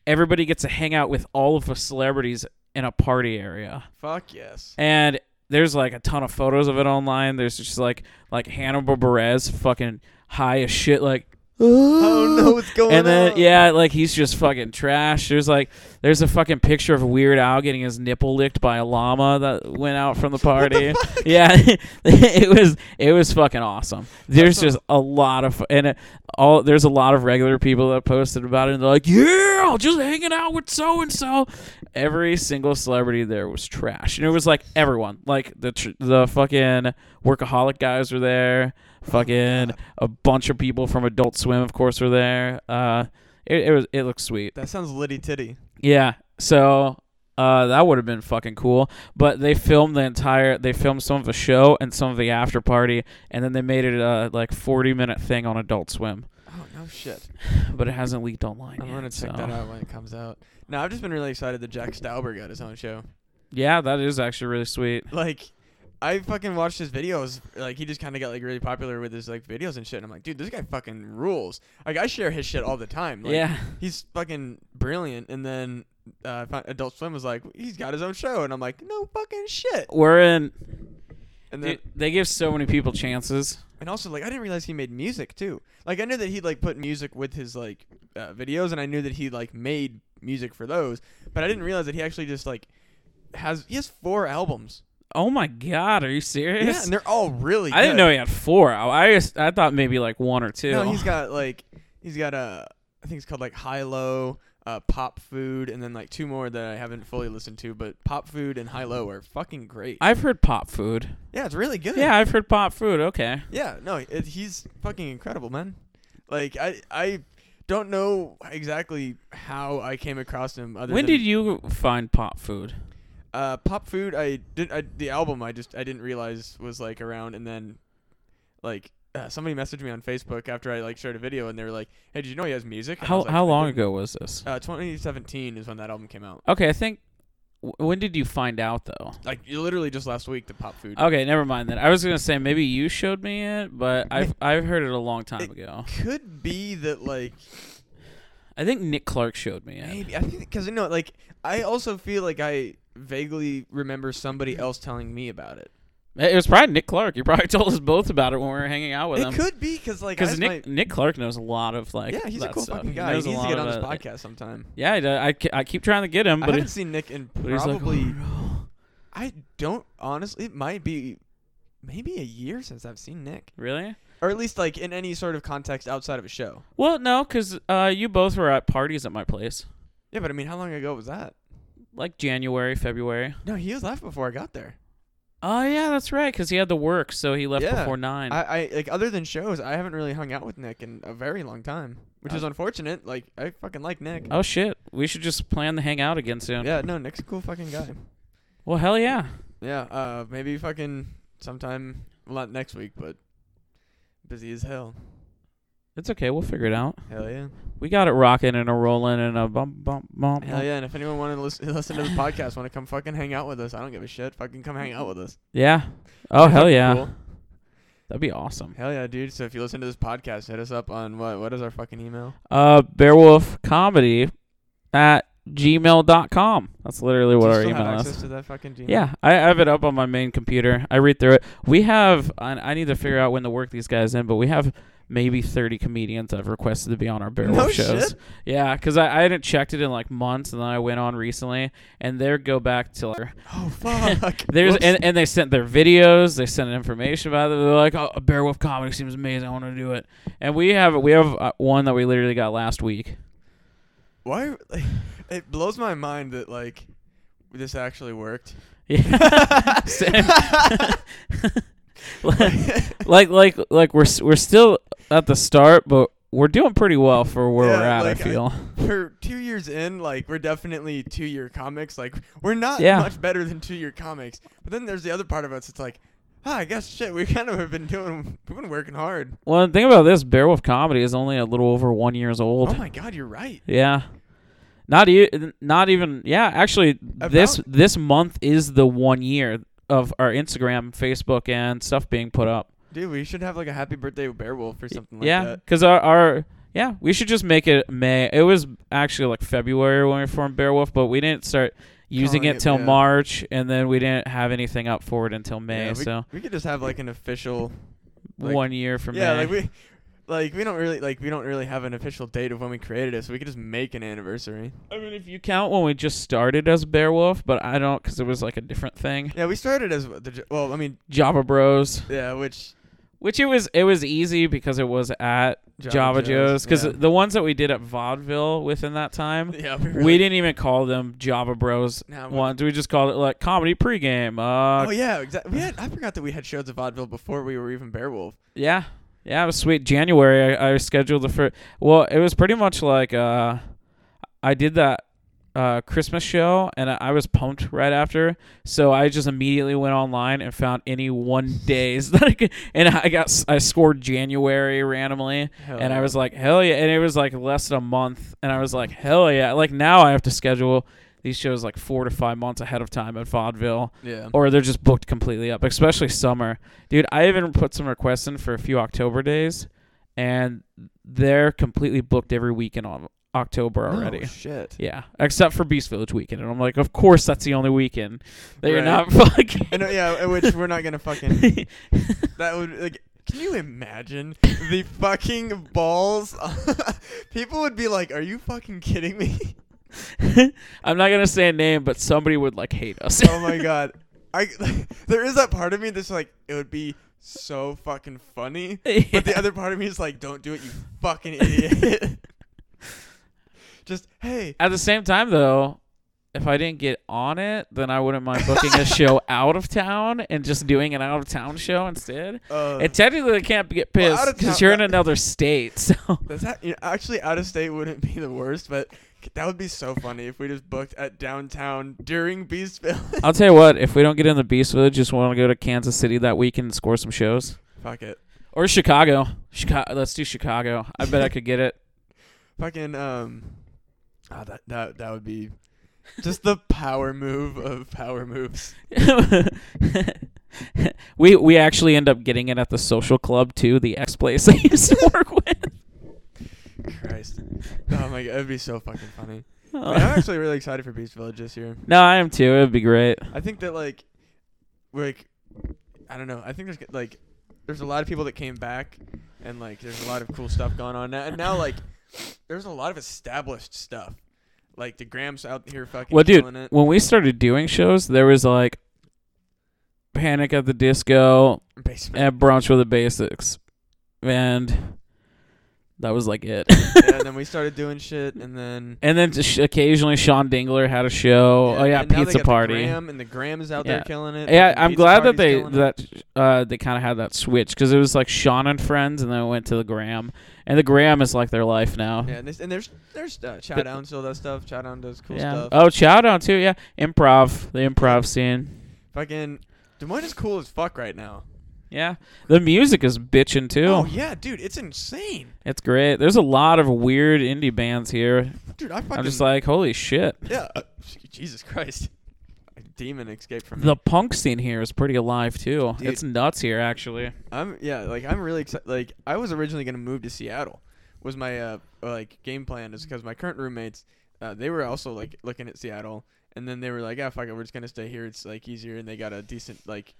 Speaker 2: everybody gets to hang out with all of the celebrities in a party area.
Speaker 1: Fuck yes.
Speaker 2: And there's like a ton of photos of it online. There's just like like Hannibal Buress fucking high as shit like
Speaker 1: Oh no, what's going
Speaker 2: and then
Speaker 1: on?
Speaker 2: yeah, like he's just fucking trash. There's like there's a fucking picture of Weird Al getting his nipple licked by a llama that went out from the party. yeah, it was it was fucking awesome. There's just a lot of and it, all there's a lot of regular people that posted about it. and They're like, yeah, just hanging out with so and so. Every single celebrity there was trash, and it was like everyone, like the tr- the fucking workaholic guys were there. Fucking a bunch of people from Adult Swim, of course, were there. Uh, it, it was it looked sweet.
Speaker 1: That sounds litty titty.
Speaker 2: Yeah. So uh, that would have been fucking cool. But they filmed the entire. They filmed some of the show and some of the after party, and then they made it a like forty minute thing on Adult Swim.
Speaker 1: Oh no shit.
Speaker 2: But it hasn't leaked online
Speaker 1: I'm
Speaker 2: yet.
Speaker 1: gonna check
Speaker 2: so-
Speaker 1: that out when it comes out. No, I've just been really excited that Jack Stauber got his own show.
Speaker 2: Yeah, that is actually really sweet.
Speaker 1: Like, I fucking watched his videos. Like, he just kind of got like really popular with his like videos and shit. And I'm like, dude, this guy fucking rules. Like, I share his shit all the time. Like,
Speaker 2: yeah.
Speaker 1: he's fucking brilliant. And then uh, I found Adult Swim was like, he's got his own show, and I'm like, no fucking shit.
Speaker 2: We're in.
Speaker 1: And then
Speaker 2: Dude, they give so many people chances.
Speaker 1: and also like I didn't realize he made music too. Like I knew that he like put music with his like uh, videos, and I knew that he like made music for those, but I didn't realize that he actually just like has he has four albums.
Speaker 2: Oh my god, are you serious?
Speaker 1: Yeah, and they're all really.
Speaker 2: I didn't know he had four. I I, just, I thought maybe like one or two.
Speaker 1: No, he's got like he's got a I think it's called like HiLo, uh, Pop Food, and then like two more that I haven't fully listened to. But Pop Food and High Low are fucking great.
Speaker 2: I've heard pop food.
Speaker 1: yeah, it's really good.
Speaker 2: Yeah, I've heard pop food. Okay.
Speaker 1: Yeah, no, it, he's fucking incredible, man. Like I I don't know exactly how I came across him. Other
Speaker 2: When did you find pop food?
Speaker 1: Uh, pop food. I did. I, the album. I just I didn't realize was like around, and then like uh, somebody messaged me on Facebook after I like shared a video, and they were like, "Hey, did you know he has music?" And
Speaker 2: How
Speaker 1: like,
Speaker 2: how long ago was this?
Speaker 1: Uh, 2017 is when that album came out.
Speaker 2: Okay, I think. w- When did you find out though?
Speaker 1: Like literally just last week. The pop food.
Speaker 2: Okay, never mind then. I was gonna say maybe you showed me it, but I've I've heard it a long time
Speaker 1: It-
Speaker 2: ago.
Speaker 1: Could be that like
Speaker 2: I think Nick Clark showed me it.
Speaker 1: maybe I think because you know like I also feel like I vaguely remember somebody else telling me about it.
Speaker 2: It was probably Nick Clark. You probably told us both about it when we were hanging out with
Speaker 1: It
Speaker 2: him.
Speaker 1: It could be because like
Speaker 2: Because Nick Nick Clark knows a lot of like
Speaker 1: yeah, he's a cool
Speaker 2: stuff.
Speaker 1: fucking guy. He
Speaker 2: knows
Speaker 1: needs to get on this podcast sometime.
Speaker 2: Yeah, he does. I, I keep trying to get him, but I
Speaker 1: haven't
Speaker 2: he,
Speaker 1: seen Nick in
Speaker 2: he's like,
Speaker 1: probably.
Speaker 2: "Oh,
Speaker 1: I don't honestly. It might be maybe a year since I've seen Nick,
Speaker 2: really?
Speaker 1: or at least like in any sort of context outside of a show.
Speaker 2: Well, no, because uh, you both were at parties at my place,
Speaker 1: Yeah, but I mean, how long ago was that?
Speaker 2: Like January, February.
Speaker 1: No, he was left before I got there.
Speaker 2: Oh yeah, that's right. Because he had to work, so he left
Speaker 1: Yeah.
Speaker 2: before nine.
Speaker 1: I, I like other than shows, I haven't really hung out with Nick in a very long time, which is
Speaker 2: Uh,
Speaker 1: unfortunate. Like I fucking like Nick.
Speaker 2: oh shit, we should just plan to hang out again soon.
Speaker 1: Yeah, no, Nick's a cool fucking guy.
Speaker 2: Well, hell yeah.
Speaker 1: Yeah, uh, maybe fucking sometime. Well, not next week, but busy as hell.
Speaker 2: It's okay. We'll figure it out.
Speaker 1: Hell yeah.
Speaker 2: We got it rocking and a rolling and a bump bump bump.
Speaker 1: Hell yeah. And if anyone want to listen, listen to the podcast, want to come fucking hang out with us, I don't give a shit. Fucking come hang out with us.
Speaker 2: Yeah. Oh hell yeah.
Speaker 1: cool.
Speaker 2: That'd be awesome.
Speaker 1: Hell yeah, dude. So if you listen to this podcast, hit us up on what? What is our fucking email?
Speaker 2: Uh, Bearwolf Comedy at gmail.com. That's literally what our email is.
Speaker 1: to that fucking Gmail?
Speaker 2: Yeah, I I have it up on my main computer. I read through it. We have. I, I need to figure out when to work these guys in, but we have maybe 30 comedians have requested to be on our Bearwolf
Speaker 1: No
Speaker 2: shows.
Speaker 1: shit.
Speaker 2: Yeah, because I, I hadn't checked it in like months, and then I went on recently, and they go back to like,
Speaker 1: Oh fuck.
Speaker 2: there's and, and they sent their videos, they sent information about it. They're like, "Oh, a Bearwolf comedy seems amazing. I want to do it." And we have we have uh, one that we literally got last week.
Speaker 1: Why? Like, it blows my mind that like this actually worked.
Speaker 2: Yeah. like like like we're we're still at the start, but we're doing pretty well for where
Speaker 1: Yeah,
Speaker 2: we're at.
Speaker 1: like,
Speaker 2: I
Speaker 1: I-
Speaker 2: feel.
Speaker 1: We're two years in, like we're definitely two year comics. Like we're not
Speaker 2: Yeah.
Speaker 1: much better than two year comics. But then there's the other part of us. It's like, ah, I guess shit. We kind of have been doing. We've been working hard.
Speaker 2: well, the thing about this, Bearwolf comedy is only a little over one years old.
Speaker 1: Oh my god, you're right.
Speaker 2: Yeah. Not e- not even yeah, actually this this month is the 1 year of our Instagram, Facebook and stuff being put up.
Speaker 1: Dude, we should have like a happy birthday Bearwolf or something like
Speaker 2: yeah,
Speaker 1: that.
Speaker 2: Yeah, cuz our our yeah, we should just make it May. It was actually like February when we formed Bearwolf, but we didn't start using
Speaker 1: Calling
Speaker 2: it
Speaker 1: it,
Speaker 2: till
Speaker 1: yeah.
Speaker 2: March and then we didn't have anything up for it until May.
Speaker 1: Yeah, we,
Speaker 2: so
Speaker 1: we could just have like an official. like-
Speaker 2: 1 year from
Speaker 1: yeah,
Speaker 2: May.
Speaker 1: like we. Like we don't really like we don't really have an official date of when we created it, so we could just make an anniversary.
Speaker 2: I mean, if you count when we just started as Bearwolf, but I don't cuz it was like a different thing.
Speaker 1: Yeah, we started as the well. I mean,
Speaker 2: Java Bros.
Speaker 1: yeah, which
Speaker 2: Which it was it was easy because it was at Java, Joe's because
Speaker 1: yeah.
Speaker 2: the ones that we did at Vaudeville within that time,
Speaker 1: yeah, we,
Speaker 2: we didn't even call them Java Bros
Speaker 1: Nah, we-
Speaker 2: ones. We just called it like comedy pregame. Uh,
Speaker 1: oh yeah, exactly. We had I forgot that we had shows at vaudeville before we were even Bearwolf.
Speaker 2: yeah, yeah, it was sweet. January, I, I scheduled the first. Well, it was pretty much like uh, I did that uh Christmas show and I, I was pumped right after, so I just immediately went online and found any one days that I could, and I got I scored January randomly.
Speaker 1: Hell
Speaker 2: and I was like, hell yeah. And it was like less than a month. And I was like, hell yeah. Like now I have to schedule these shows like four to five months ahead of time at vaudeville,
Speaker 1: yeah.
Speaker 2: or they're just booked completely up, especially summer. Dude, I even put some requests in for a few October days, and they're completely booked every weekend on October already.
Speaker 1: Oh, shit.
Speaker 2: Yeah, except for Beast Village weekend. And I'm like, of course that's the only weekend that you're not fucking.
Speaker 1: And uh, yeah, which we're not gonna fucking. That would like. Can you imagine the fucking balls? People would be like, "Are you fucking kidding me?"
Speaker 2: I'm not gonna say a name, but somebody would like hate us.
Speaker 1: oh my god. I there is that part of me that's like it would be so fucking funny, but the other part of me is like, "Don't do it, you fucking idiot." Just hey,
Speaker 2: At the same time, though, if I didn't get on it, then I wouldn't mind booking a show out of town and just doing an out of town show instead.
Speaker 1: Uh,
Speaker 2: And technically, I can't get pissed because
Speaker 1: town-
Speaker 2: you're in another state. So
Speaker 1: That's not, you know, actually out of state wouldn't be the worst, but that would be so funny if we just booked at downtown during Beast Village.
Speaker 2: I'll tell you what: if we don't get in the Beast Village, just want to go to Kansas City that weekend and score some shows,
Speaker 1: Fuck it.
Speaker 2: or Chicago. Chicago. Let's do Chicago. I bet I could get it.
Speaker 1: Fucking um, ah, that that that would be just the power move of power moves.
Speaker 2: we we actually end up getting it at the social club too, the ex place I used to work with.
Speaker 1: Christ. Oh my god, it'd be so fucking funny. I'm actually really excited for Beast Village this year.
Speaker 2: no, I am too. It'd be great.
Speaker 1: I think that like, we're like, I don't know. I think there's like, there's a lot of people that came back, and like, there's a lot of cool stuff going on now. And now like, there's a lot of established stuff. Like the Grams out here fucking
Speaker 2: Well, dude,
Speaker 1: killing it.
Speaker 2: when we started doing shows, there was like Panic at the Disco
Speaker 1: Basement.
Speaker 2: and Brunch with the Basics, and that was like it.
Speaker 1: yeah, and then we started doing shit, and then.
Speaker 2: and then just occasionally Sean Dingler had a show. oh yeah,
Speaker 1: now they
Speaker 2: Pizza
Speaker 1: got the
Speaker 2: Party.
Speaker 1: And the Graham is out
Speaker 2: Yeah.
Speaker 1: there killing it.
Speaker 2: Yeah, I'm glad that they that uh, they kind of had that switch because it was like Sean and Friends, and then it went to the Graham, and the Graham is like their life now.
Speaker 1: Yeah, and there's, and there's there's uh, Chowdown still does stuff. Chowdown does cool
Speaker 2: Yeah.
Speaker 1: stuff.
Speaker 2: Oh, Chowdown too. Yeah, improv, the improv scene.
Speaker 1: Fucking Des Moines is cool as fuck right now.
Speaker 2: Yeah, the music is bitching too.
Speaker 1: Oh yeah, dude, it's insane.
Speaker 2: It's great. There's a lot of weird indie bands here.
Speaker 1: Dude, I fucking
Speaker 2: I'm just like, holy shit.
Speaker 1: yeah. uh, Jesus Christ, a demon escaped from me.
Speaker 2: The punk scene here is pretty alive too.
Speaker 1: Dude.
Speaker 2: It's nuts here, actually.
Speaker 1: I'm yeah, like I'm really excited. Like I was originally gonna move to Seattle. Was my uh like game plan is because my current roommates, uh, they were also like looking at Seattle, and then they were like, ah, fuck it, we're just gonna stay here. It's like easier, and they got a decent like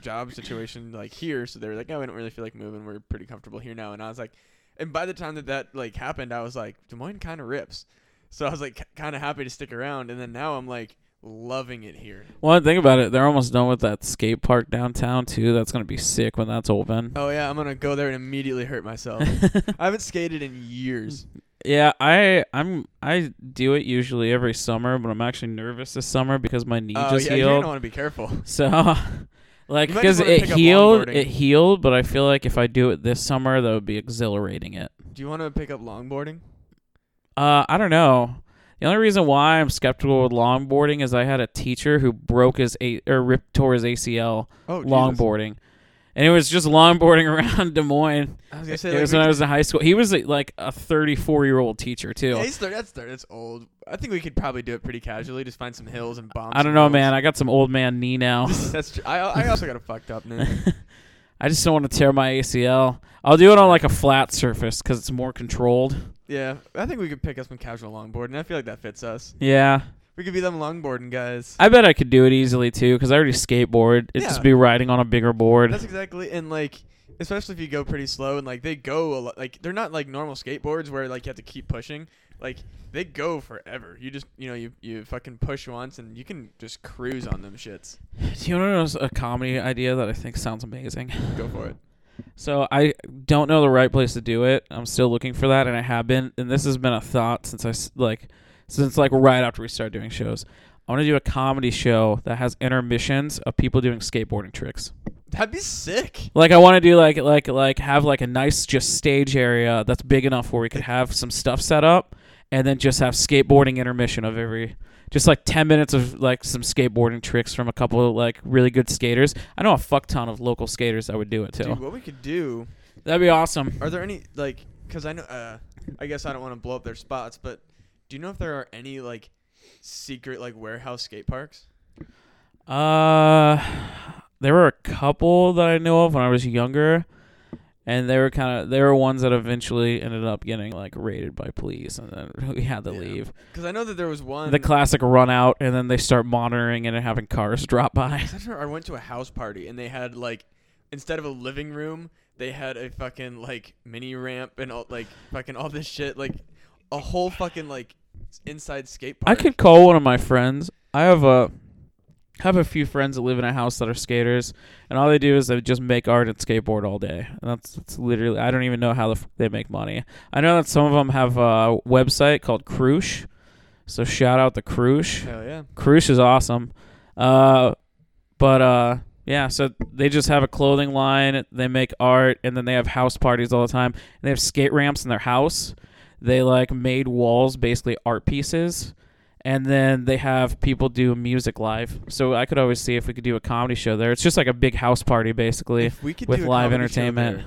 Speaker 1: job situation like here, so they were like, oh, we don't really feel like moving. We're pretty comfortable here now. And I was like, and by the time that that like happened, I was like, Des Moines kind of rips. So I was like, kind of happy to stick around, and then now I'm like loving it here.
Speaker 2: Well, think about it. They're almost done with that skate park downtown too. That's gonna be sick when that's open.
Speaker 1: Oh yeah, I'm gonna go there and immediately hurt myself. I haven't skated in years.
Speaker 2: Yeah, I I'm I do it usually every summer, but I'm actually nervous this summer because my knee
Speaker 1: Oh
Speaker 2: just
Speaker 1: yeah,
Speaker 2: healed.
Speaker 1: gonna want to be careful.
Speaker 2: So, like,
Speaker 1: You might
Speaker 2: because
Speaker 1: just wanna
Speaker 2: it
Speaker 1: pick up
Speaker 2: healed,
Speaker 1: longboarding.
Speaker 2: it healed, but I feel like if I do it this summer, that would be exhilarating. It.
Speaker 1: Do you want to pick up longboarding?
Speaker 2: Uh, I don't know. The only reason why I'm skeptical with longboarding is I had a teacher who broke his a or ripped tore his ACL
Speaker 1: Oh, Jesus.
Speaker 2: longboarding, and it was just longboarding around Des Moines.
Speaker 1: I was gonna say
Speaker 2: it
Speaker 1: like,
Speaker 2: was when I was in high school. He was like a 34 year old teacher too.
Speaker 1: Yeah, he's thirty. That's thirty. That's old. I think we could probably do it pretty casually. Just find some hills and bombs.
Speaker 2: I don't know, man. I got some old man knee now.
Speaker 1: that's true. I I also got a fucked up knee.
Speaker 2: I just don't want to tear my ACL. I'll do it on like a flat surface because it's more controlled.
Speaker 1: Yeah, I think we could pick up some casual longboarding. I feel like that fits us.
Speaker 2: Yeah,
Speaker 1: We could be them longboarding guys.
Speaker 2: I bet I could do it easily too because I already skateboard. It'd just be riding on a bigger board.
Speaker 1: That's exactly and like especially if you go pretty slow and like they go a lot like they're not like normal skateboards where like you have to keep pushing. Like they go forever. You just you know you you fucking push once and you can just cruise on them shits.
Speaker 2: Do you want to know a comedy idea that I think sounds amazing?
Speaker 1: Go for it.
Speaker 2: So I don't know the right place to do it. I'm still looking for that, and I have been. And this has been a thought since I s- like since like right after we started doing shows. I want to do a comedy show that has intermissions of people doing skateboarding tricks.
Speaker 1: That'd be sick.
Speaker 2: Like I want to do like like like have like a nice just stage area that's big enough where we could have some stuff set up, and then just have skateboarding intermission of every. Just like ten minutes of like some skateboarding tricks from a couple of like really good skaters. I know a fuck ton of local skaters that would do it too.
Speaker 1: Dude, what we could do
Speaker 2: That'd be awesome.
Speaker 1: Are there any like? Cause I know. Uh, I guess I don't want to blow up their spots, but do you know if there are any like secret like warehouse skate parks?
Speaker 2: Uh, there were a couple that I know of when I was younger, and they were kind of they were ones that eventually ended up getting like raided by police, and then we had to
Speaker 1: Yeah.
Speaker 2: leave.
Speaker 1: Because I know that there was one.
Speaker 2: The classic run out, and then they start monitoring and having cars drop by.
Speaker 1: I went to a house party and they had like instead of a living room, they had a fucking like mini ramp and all like fucking all this shit like a whole fucking like inside skate park.
Speaker 2: I could call one of my friends. I have a have a few friends that live in a house that are skaters, and all they do is they just make art and skateboard all day. And that's, that's literally I don't even know how the f- they make money. I know that some of them have a website called Crush. So shout out the Crush.
Speaker 1: Hell yeah.
Speaker 2: Crush is awesome. Uh, but uh, yeah. So they just have a clothing line. They make art, and then they have house parties all the time. And they have skate ramps in their house. They like made walls, basically art pieces. And then they have people do music live. So I could always see if we could do a comedy show there. It's just like a big house party, basically.
Speaker 1: If we could
Speaker 2: with live entertainment.
Speaker 1: there,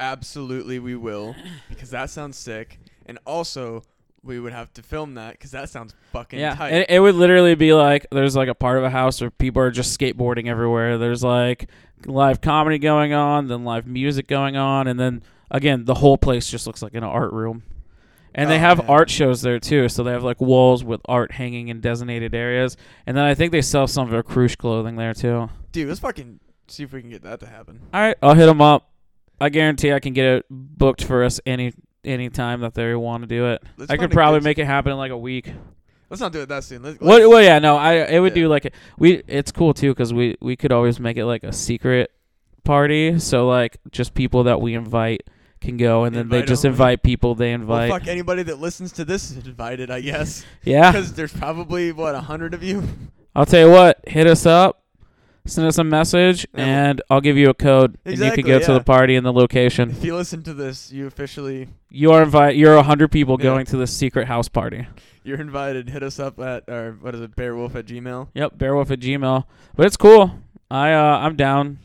Speaker 1: absolutely we will, because that sounds sick. And also, we would have to film that because that sounds fucking
Speaker 2: Yeah,
Speaker 1: tight.
Speaker 2: it, it would literally be like there's like a part of a house where people are just skateboarding everywhere. There's like live comedy going on, then live music going on, and then again the whole place just looks like an art room. And they
Speaker 1: Oh,
Speaker 2: have
Speaker 1: man.
Speaker 2: art shows there too, so they have like walls with art hanging in designated areas. And then I think they sell some of their cruise clothing there too.
Speaker 1: Dude, let's fucking see if we can get that to happen.
Speaker 2: All right, I'll hit them up. I guarantee I can get it booked for us any any time that they want to do it.
Speaker 1: Let's
Speaker 2: I could probably make it happen in like a week.
Speaker 1: Let's not do it that soon. Let's,
Speaker 2: What?
Speaker 1: let's-
Speaker 2: Well, yeah, no, I it would
Speaker 1: Yeah.
Speaker 2: do like a, we. It's cool too because we we could always make it like a secret party, so like just people that we invite can go, and then they just invite people they
Speaker 1: Well,
Speaker 2: invite.
Speaker 1: fuck anybody that listens to this is invited, I guess.
Speaker 2: yeah,
Speaker 1: Because there's probably what a hundred of you.
Speaker 2: I'll tell you what. Hit us up, send us a message,
Speaker 1: Yeah.
Speaker 2: and I'll give you a code, and you can go to the party and the location.
Speaker 1: If you listen to this, you officially
Speaker 2: You are invited. You're a hundred people
Speaker 1: Yeah.
Speaker 2: going to this secret house party.
Speaker 1: you're invited. Hit us up at or what is it, Bearwolf at Gmail.
Speaker 2: Yep, Bearwolf at Gmail. But it's cool. I uh I'm down.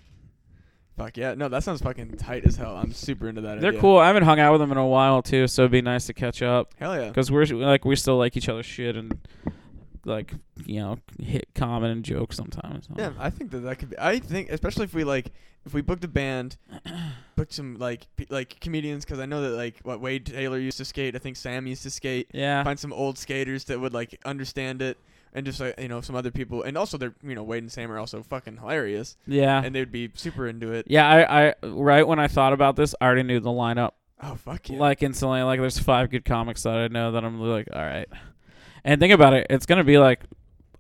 Speaker 1: Fuck yeah, no, that sounds fucking tight as hell. I'm super into that.
Speaker 2: They're
Speaker 1: idea.
Speaker 2: cool. I haven't hung out with them in a while too, so it'd be nice to catch up.
Speaker 1: Hell yeah.
Speaker 2: because we're like we still like each other's shit and like you know hit comment and joke sometimes. so.
Speaker 1: Yeah, I think that that could be. I think, especially if we like, if we booked a band, booked some like pe- like comedians, because I know that like what Wade Taylor used to skate. I think Sam used to skate.
Speaker 2: yeah,
Speaker 1: Find some old skaters that would like understand it, and just like you know some other people, and also they're you know Wade and Sam are also fucking hilarious,
Speaker 2: yeah,
Speaker 1: and they'd be super into it.
Speaker 2: yeah. I, I right when I thought about this, I already knew the lineup
Speaker 1: Oh fuck yeah.
Speaker 2: like instantly. Like there's five good comics that I know that I'm like, all right. And think about it, it's gonna be like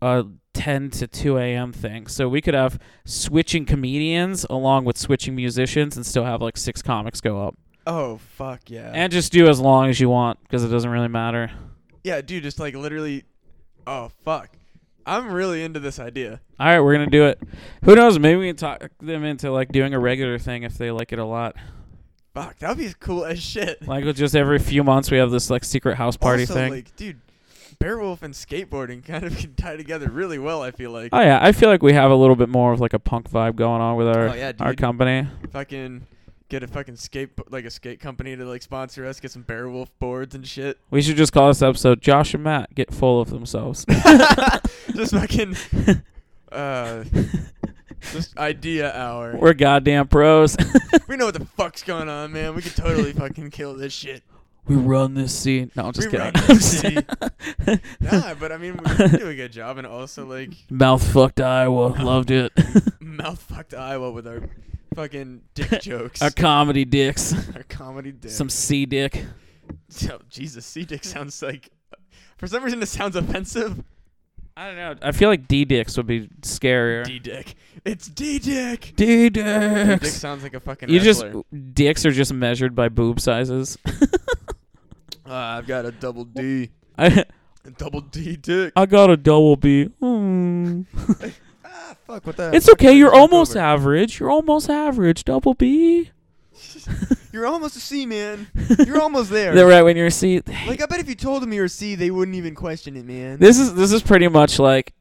Speaker 2: a 10 to 2 a.m. thing. So we could have switching comedians along with switching musicians and still have like six comics go up.
Speaker 1: oh fuck yeah.
Speaker 2: And just do as long as you want because it doesn't really matter.
Speaker 1: yeah, dude, just like literally. Oh fuck. I'm really into this idea.
Speaker 2: All right, we're gonna do it. Who knows? Maybe we can talk them into like doing a regular thing if they like it a lot.
Speaker 1: Fuck, that would be cool as shit.
Speaker 2: Like with just every few months we have this like secret house party
Speaker 1: also,
Speaker 2: thing.
Speaker 1: like, dude, Bearwolf and skateboarding kind of can tie together really well. I feel like.
Speaker 2: oh yeah, I feel like we have a little bit more of like a punk vibe going on with our
Speaker 1: oh yeah,
Speaker 2: our company.
Speaker 1: fucking get a fucking skate like a skate company to like sponsor us, get some Bearwolf boards and shit.
Speaker 2: We should just call this episode "Josh and Matt Get Full of Themselves."
Speaker 1: just fucking uh just idea hour.
Speaker 2: we're goddamn pros.
Speaker 1: we know what the fuck's going on, man. We could totally fucking kill this shit.
Speaker 2: we run this scene. No, I'm just
Speaker 1: we
Speaker 2: kidding.
Speaker 1: run this city. nah, but I mean we do a good job and also like
Speaker 2: Mouth fucked Iowa. Loved it.
Speaker 1: mouth fucked Iowa with our fucking dick jokes.
Speaker 2: our comedy dicks.
Speaker 1: our comedy dick.
Speaker 2: Some C dick.
Speaker 1: Oh, Jesus, C dick sounds like for some reason it sounds offensive.
Speaker 2: I don't know. I feel like D dicks would be scarier.
Speaker 1: D dick. It's D dick.
Speaker 2: D
Speaker 1: Dick
Speaker 2: dicks.
Speaker 1: sounds like a fucking
Speaker 2: You just dicks are just measured by boob sizes.
Speaker 1: Ah, I've got a double D.
Speaker 2: I
Speaker 1: A double D dick.
Speaker 2: I got a double B. Hmm.
Speaker 1: Fuck, what the
Speaker 2: It's okay. You're almost
Speaker 1: over?
Speaker 2: average. You're almost average. Double B.
Speaker 1: You're almost a C, man. You're almost there.
Speaker 2: They're right when you're a C.
Speaker 1: Like, I bet if you told them you were a C, they wouldn't even question it, man.
Speaker 2: This is this is pretty much like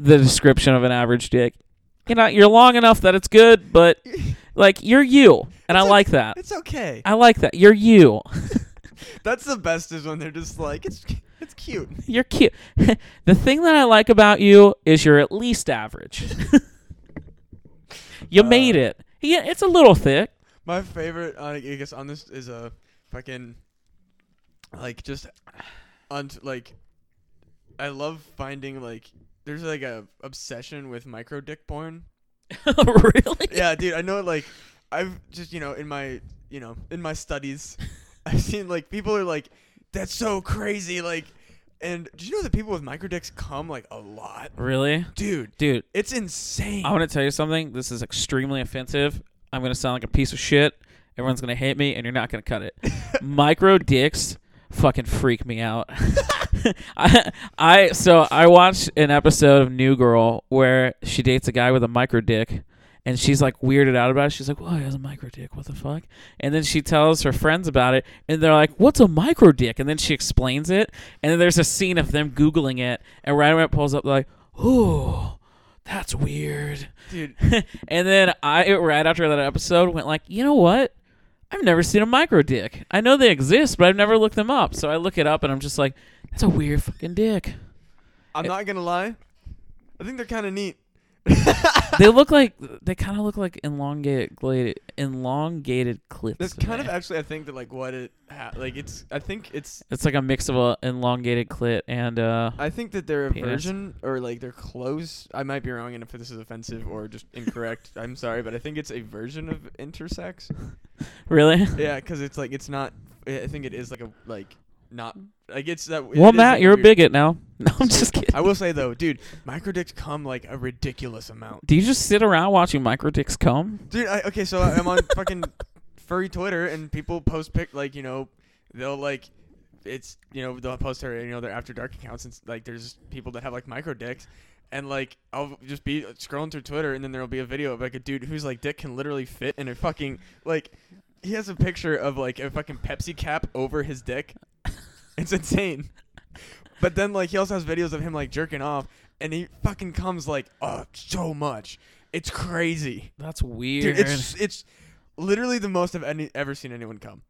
Speaker 2: the description of an average dick. You know, you're long enough that it's good, but like you're you, and I
Speaker 1: It's
Speaker 2: like that.
Speaker 1: It's okay.
Speaker 2: I like that. You're you.
Speaker 1: That's the best is when they're just like, it's it's cute.
Speaker 2: You're cute. the thing that I like about you is you're at least average. you
Speaker 1: Uh,
Speaker 2: made it. Yeah, it's a little thick.
Speaker 1: My favorite, uh, I guess, on this is a fucking, like, just, on like, I love finding like, there's like a obsession with micro dick porn.
Speaker 2: really?
Speaker 1: yeah, dude, I know like I've just, you know, in my, you know, in my studies, I've seen like people are like that's so crazy like and do you know that people with micro dicks come like a lot?
Speaker 2: Really?
Speaker 1: Dude,
Speaker 2: Dude,
Speaker 1: it's insane.
Speaker 2: I want to tell you something. This is extremely offensive. I'm going to sound like a piece of shit. Everyone's going to hate me, and you're not going to cut it. Micro dicks fucking freak me out. I, I so I watched an episode of New Girl where she dates a guy with a micro dick, and she's like weirded out about it. She's like, "Well, he has a micro dick. What the fuck?" And then she tells her friends about it, and they're like, "What's a micro dick?" And then she explains it, and then there's a scene of them googling it, and right when it pulls up, they're like, "Oh, that's weird."
Speaker 1: dude.
Speaker 2: and then I right after that episode went like, you know what? I've never seen a micro dick. I know they exist, but I've never looked them up. So I look it up and I'm just like, that's a weird fucking dick.
Speaker 1: I'm not gonna lie. I think they're kind of neat.
Speaker 2: they look like they kind of look like elongated, elongated clits.
Speaker 1: That's kind of actually, I think that like what it ha- like it's. I think it's.
Speaker 2: It's like a mix of a elongated clit and uh.
Speaker 1: I think that they're a
Speaker 2: Penis.
Speaker 1: version or like they're close. I might be wrong, and if this is offensive or just incorrect, I'm sorry, but I think it's a version of intersex.
Speaker 2: Really?
Speaker 1: Yeah, because it's like it's not. I think it is like a like not like it's that.
Speaker 2: Well,
Speaker 1: is,
Speaker 2: Matt, you're a bigot now. No, I'm just kidding.
Speaker 1: I will say though, dude, micro dicks come like a ridiculous amount.
Speaker 2: Do you just sit around watching micro dicks come?
Speaker 1: Dude, I, okay, so I'm on fucking furry Twitter, and people post pic like you know, they'll like, it's you know they'll post their you know their after dark accounts, and like there's people that have like micro dicks, and like I'll just be scrolling through Twitter, and then there'll be a video of like a dude who's like dick can literally fit in a fucking like, he has a picture of like a fucking Pepsi cap over his dick. It's insane. But then like he also has videos of him like jerking off, and he fucking comes like oh so much. It's crazy.
Speaker 2: That's weird.
Speaker 1: Dude, it's it's literally the most I've any, ever seen anyone come.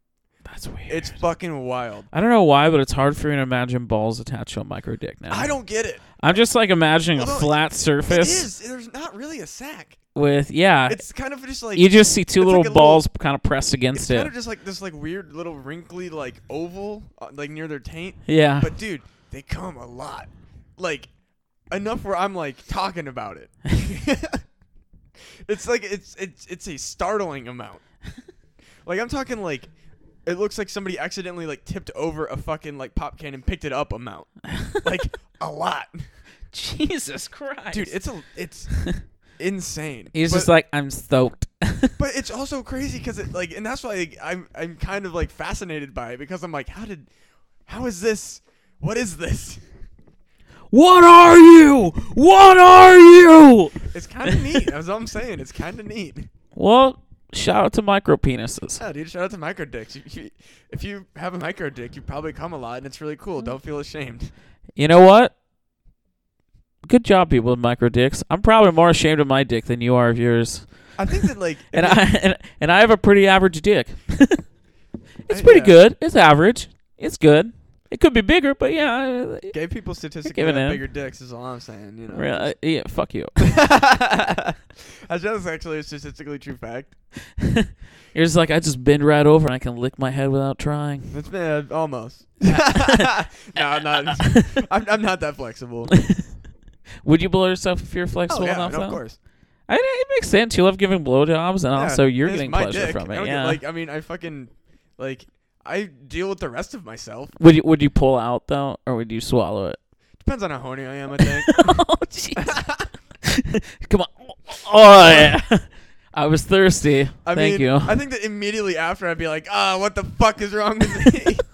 Speaker 2: That's weird.
Speaker 1: It's fucking wild.
Speaker 2: I don't know why, but it's hard for me to imagine balls attached to a micro dick now.
Speaker 1: I don't get it.
Speaker 2: I'm just like imagining
Speaker 1: Although
Speaker 2: a flat
Speaker 1: It
Speaker 2: surface
Speaker 1: is. There's not really a sack.
Speaker 2: With yeah.
Speaker 1: It's kind of just like
Speaker 2: you just see two little
Speaker 1: like a little-
Speaker 2: balls kind of pressed against
Speaker 1: it's
Speaker 2: against
Speaker 1: kind
Speaker 2: it.
Speaker 1: of just like this like weird little wrinkly like oval uh, like near their taint.
Speaker 2: yeah.
Speaker 1: But dude, they come a lot. Like enough where I'm like talking about it. it's like it's it's it's a startling amount. like I'm talking like it looks like somebody accidentally like tipped over a fucking like pop can and picked it up amount. like a lot.
Speaker 2: Jesus Christ,
Speaker 1: Dude, it's a it's insane.
Speaker 2: he's
Speaker 1: But-
Speaker 2: just like I'm stoked.
Speaker 1: but it's also crazy because it like, and that's why like, I'm I'm kind of like fascinated by it because I'm like, how did, how is this? What is this?
Speaker 2: what are you? What are you?
Speaker 1: It's kind of neat. That's all I'm saying. It's kind of neat.
Speaker 2: Well, shout out to micro penises.
Speaker 1: Yeah, dude. Shout out to micro dicks. You, you, if you have a micro dick, you probably come a lot, and it's really cool. Mm-hmm. Don't feel ashamed.
Speaker 2: You know what? Good job, people with micro dicks. I'm probably more ashamed of my dick than you are of yours.
Speaker 1: I think that like,
Speaker 2: And I and, and I have a pretty average dick. it's
Speaker 1: Uh,
Speaker 2: pretty
Speaker 1: yeah.
Speaker 2: good. It's average. It's good. It could be bigger, but yeah. uh,
Speaker 1: gay people statistically have bigger dicks. Is all I'm saying. You know.
Speaker 2: Real, uh, yeah, fuck you.
Speaker 1: That's just actually a statistically true fact.
Speaker 2: You're just like I just bend right over and I can lick my head without trying.
Speaker 1: It's been uh, almost. no, I'm not. I'm, I'm not that flexible.
Speaker 2: Would you blow yourself if you're
Speaker 1: Oh
Speaker 2: flexible
Speaker 1: yeah,
Speaker 2: enough?
Speaker 1: no, of course.
Speaker 2: I, it makes sense. You love giving blowjobs, and
Speaker 1: Yeah,
Speaker 2: also you're getting pleasure
Speaker 1: dick.
Speaker 2: from it.
Speaker 1: don't get-
Speaker 2: Yeah.
Speaker 1: like I mean, I fucking like I deal with the rest of myself.
Speaker 2: would you Would you pull out though, or would you swallow it?
Speaker 1: Depends on how horny I am. I think.
Speaker 2: oh jeez. Come on. Oh yeah. I was thirsty.
Speaker 1: I
Speaker 2: Thank
Speaker 1: mean,
Speaker 2: you.
Speaker 1: I think that immediately after I'd be like, ah, what the fuck is wrong with me?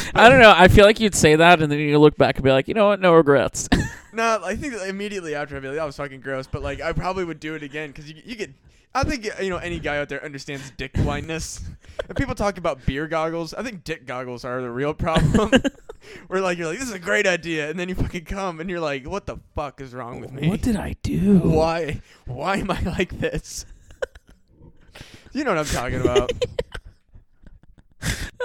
Speaker 2: I don't know. I feel like you'd say that, and then you look back and be like, you know what? No regrets.
Speaker 1: no, I think immediately after I'd be like, that was fucking gross. But like, I probably would do it again because you you get. I think you know any guy out there understands dick blindness. and people talk about beer goggles. I think dick goggles are the real problem. Where like you're like, this is a great idea, and then you fucking come and you're like, what the fuck is wrong with me?
Speaker 2: what did I do?
Speaker 1: Why? Why am I like this? you know what I'm talking about.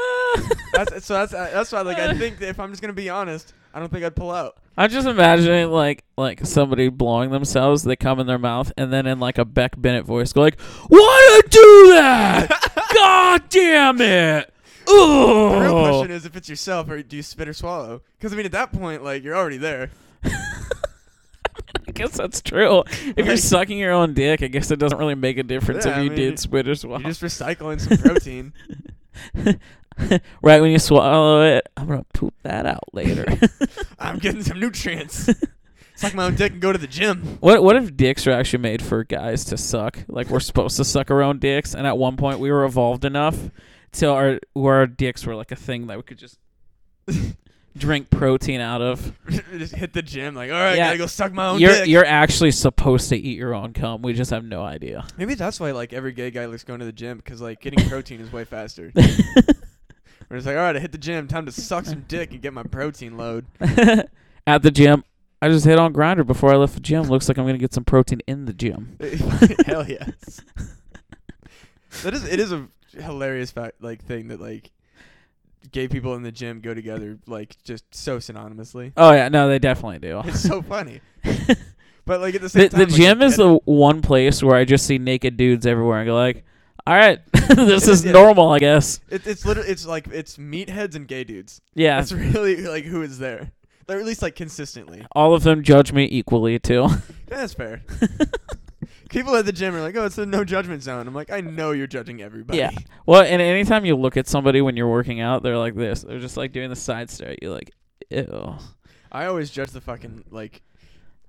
Speaker 1: That's, so that's uh, that's why like I think that if I'm just gonna be honest, I don't think I'd pull out.
Speaker 2: I'm just imagining like like somebody blowing themselves. They come in their mouth, and then in like a Beck Bennett voice, go like, "Why you do that? God damn it!"
Speaker 1: The real question is if it's yourself or do you spit or swallow? Because I mean at that point like you're already there.
Speaker 2: I guess that's true. If you're sucking your own dick, I guess it doesn't really make a difference
Speaker 1: Yeah,
Speaker 2: if
Speaker 1: I
Speaker 2: you
Speaker 1: mean,
Speaker 2: did spit or swallow.
Speaker 1: You're just recycling some protein.
Speaker 2: right when you swallow it, I'm gonna poop that out later.
Speaker 1: I'm getting some nutrients. Suck my own dick and go to the gym.
Speaker 2: what what if dicks are actually made for guys to suck? Like we're supposed to suck our own dicks, and at one point we were evolved enough till our where our dicks were like a thing that we could just drink protein out of.
Speaker 1: just hit the gym. Like, all right,
Speaker 2: Yeah.
Speaker 1: gotta go suck my own
Speaker 2: You're
Speaker 1: dick.
Speaker 2: you're actually supposed to eat your own cum. We just have no idea.
Speaker 1: Maybe that's why like every gay guy likes going to the gym because like getting protein is way faster. We're just like, all right, I hit the gym. Time to suck some dick and get my protein load.
Speaker 2: At the gym, I just hit on Grindr before I left the gym. Looks like I'm gonna get some protein in the gym.
Speaker 1: Hell yes. that is it is a hilarious fact like thing that like gay people in the gym go together like just so synonymously.
Speaker 2: Oh yeah, no, they definitely do.
Speaker 1: It's so funny. But like at the same
Speaker 2: the
Speaker 1: time,
Speaker 2: the
Speaker 1: like,
Speaker 2: gym is the one place where I just see naked dudes everywhere and go like, all right, this is normal, I guess.
Speaker 1: It, it's literally it's like it's meatheads and gay dudes.
Speaker 2: Yeah,
Speaker 1: That's really like who is there. Or at least like consistently.
Speaker 2: all of them judge me equally too.
Speaker 1: Yeah, that's fair. People at the gym are like, "Oh, it's a no judgment zone." I'm like, I know you're judging everybody.
Speaker 2: Yeah. well, and anytime you look at somebody when you're working out, they're like this. They're just like doing the side stare. You're like, ew.
Speaker 1: I always judge the fucking like.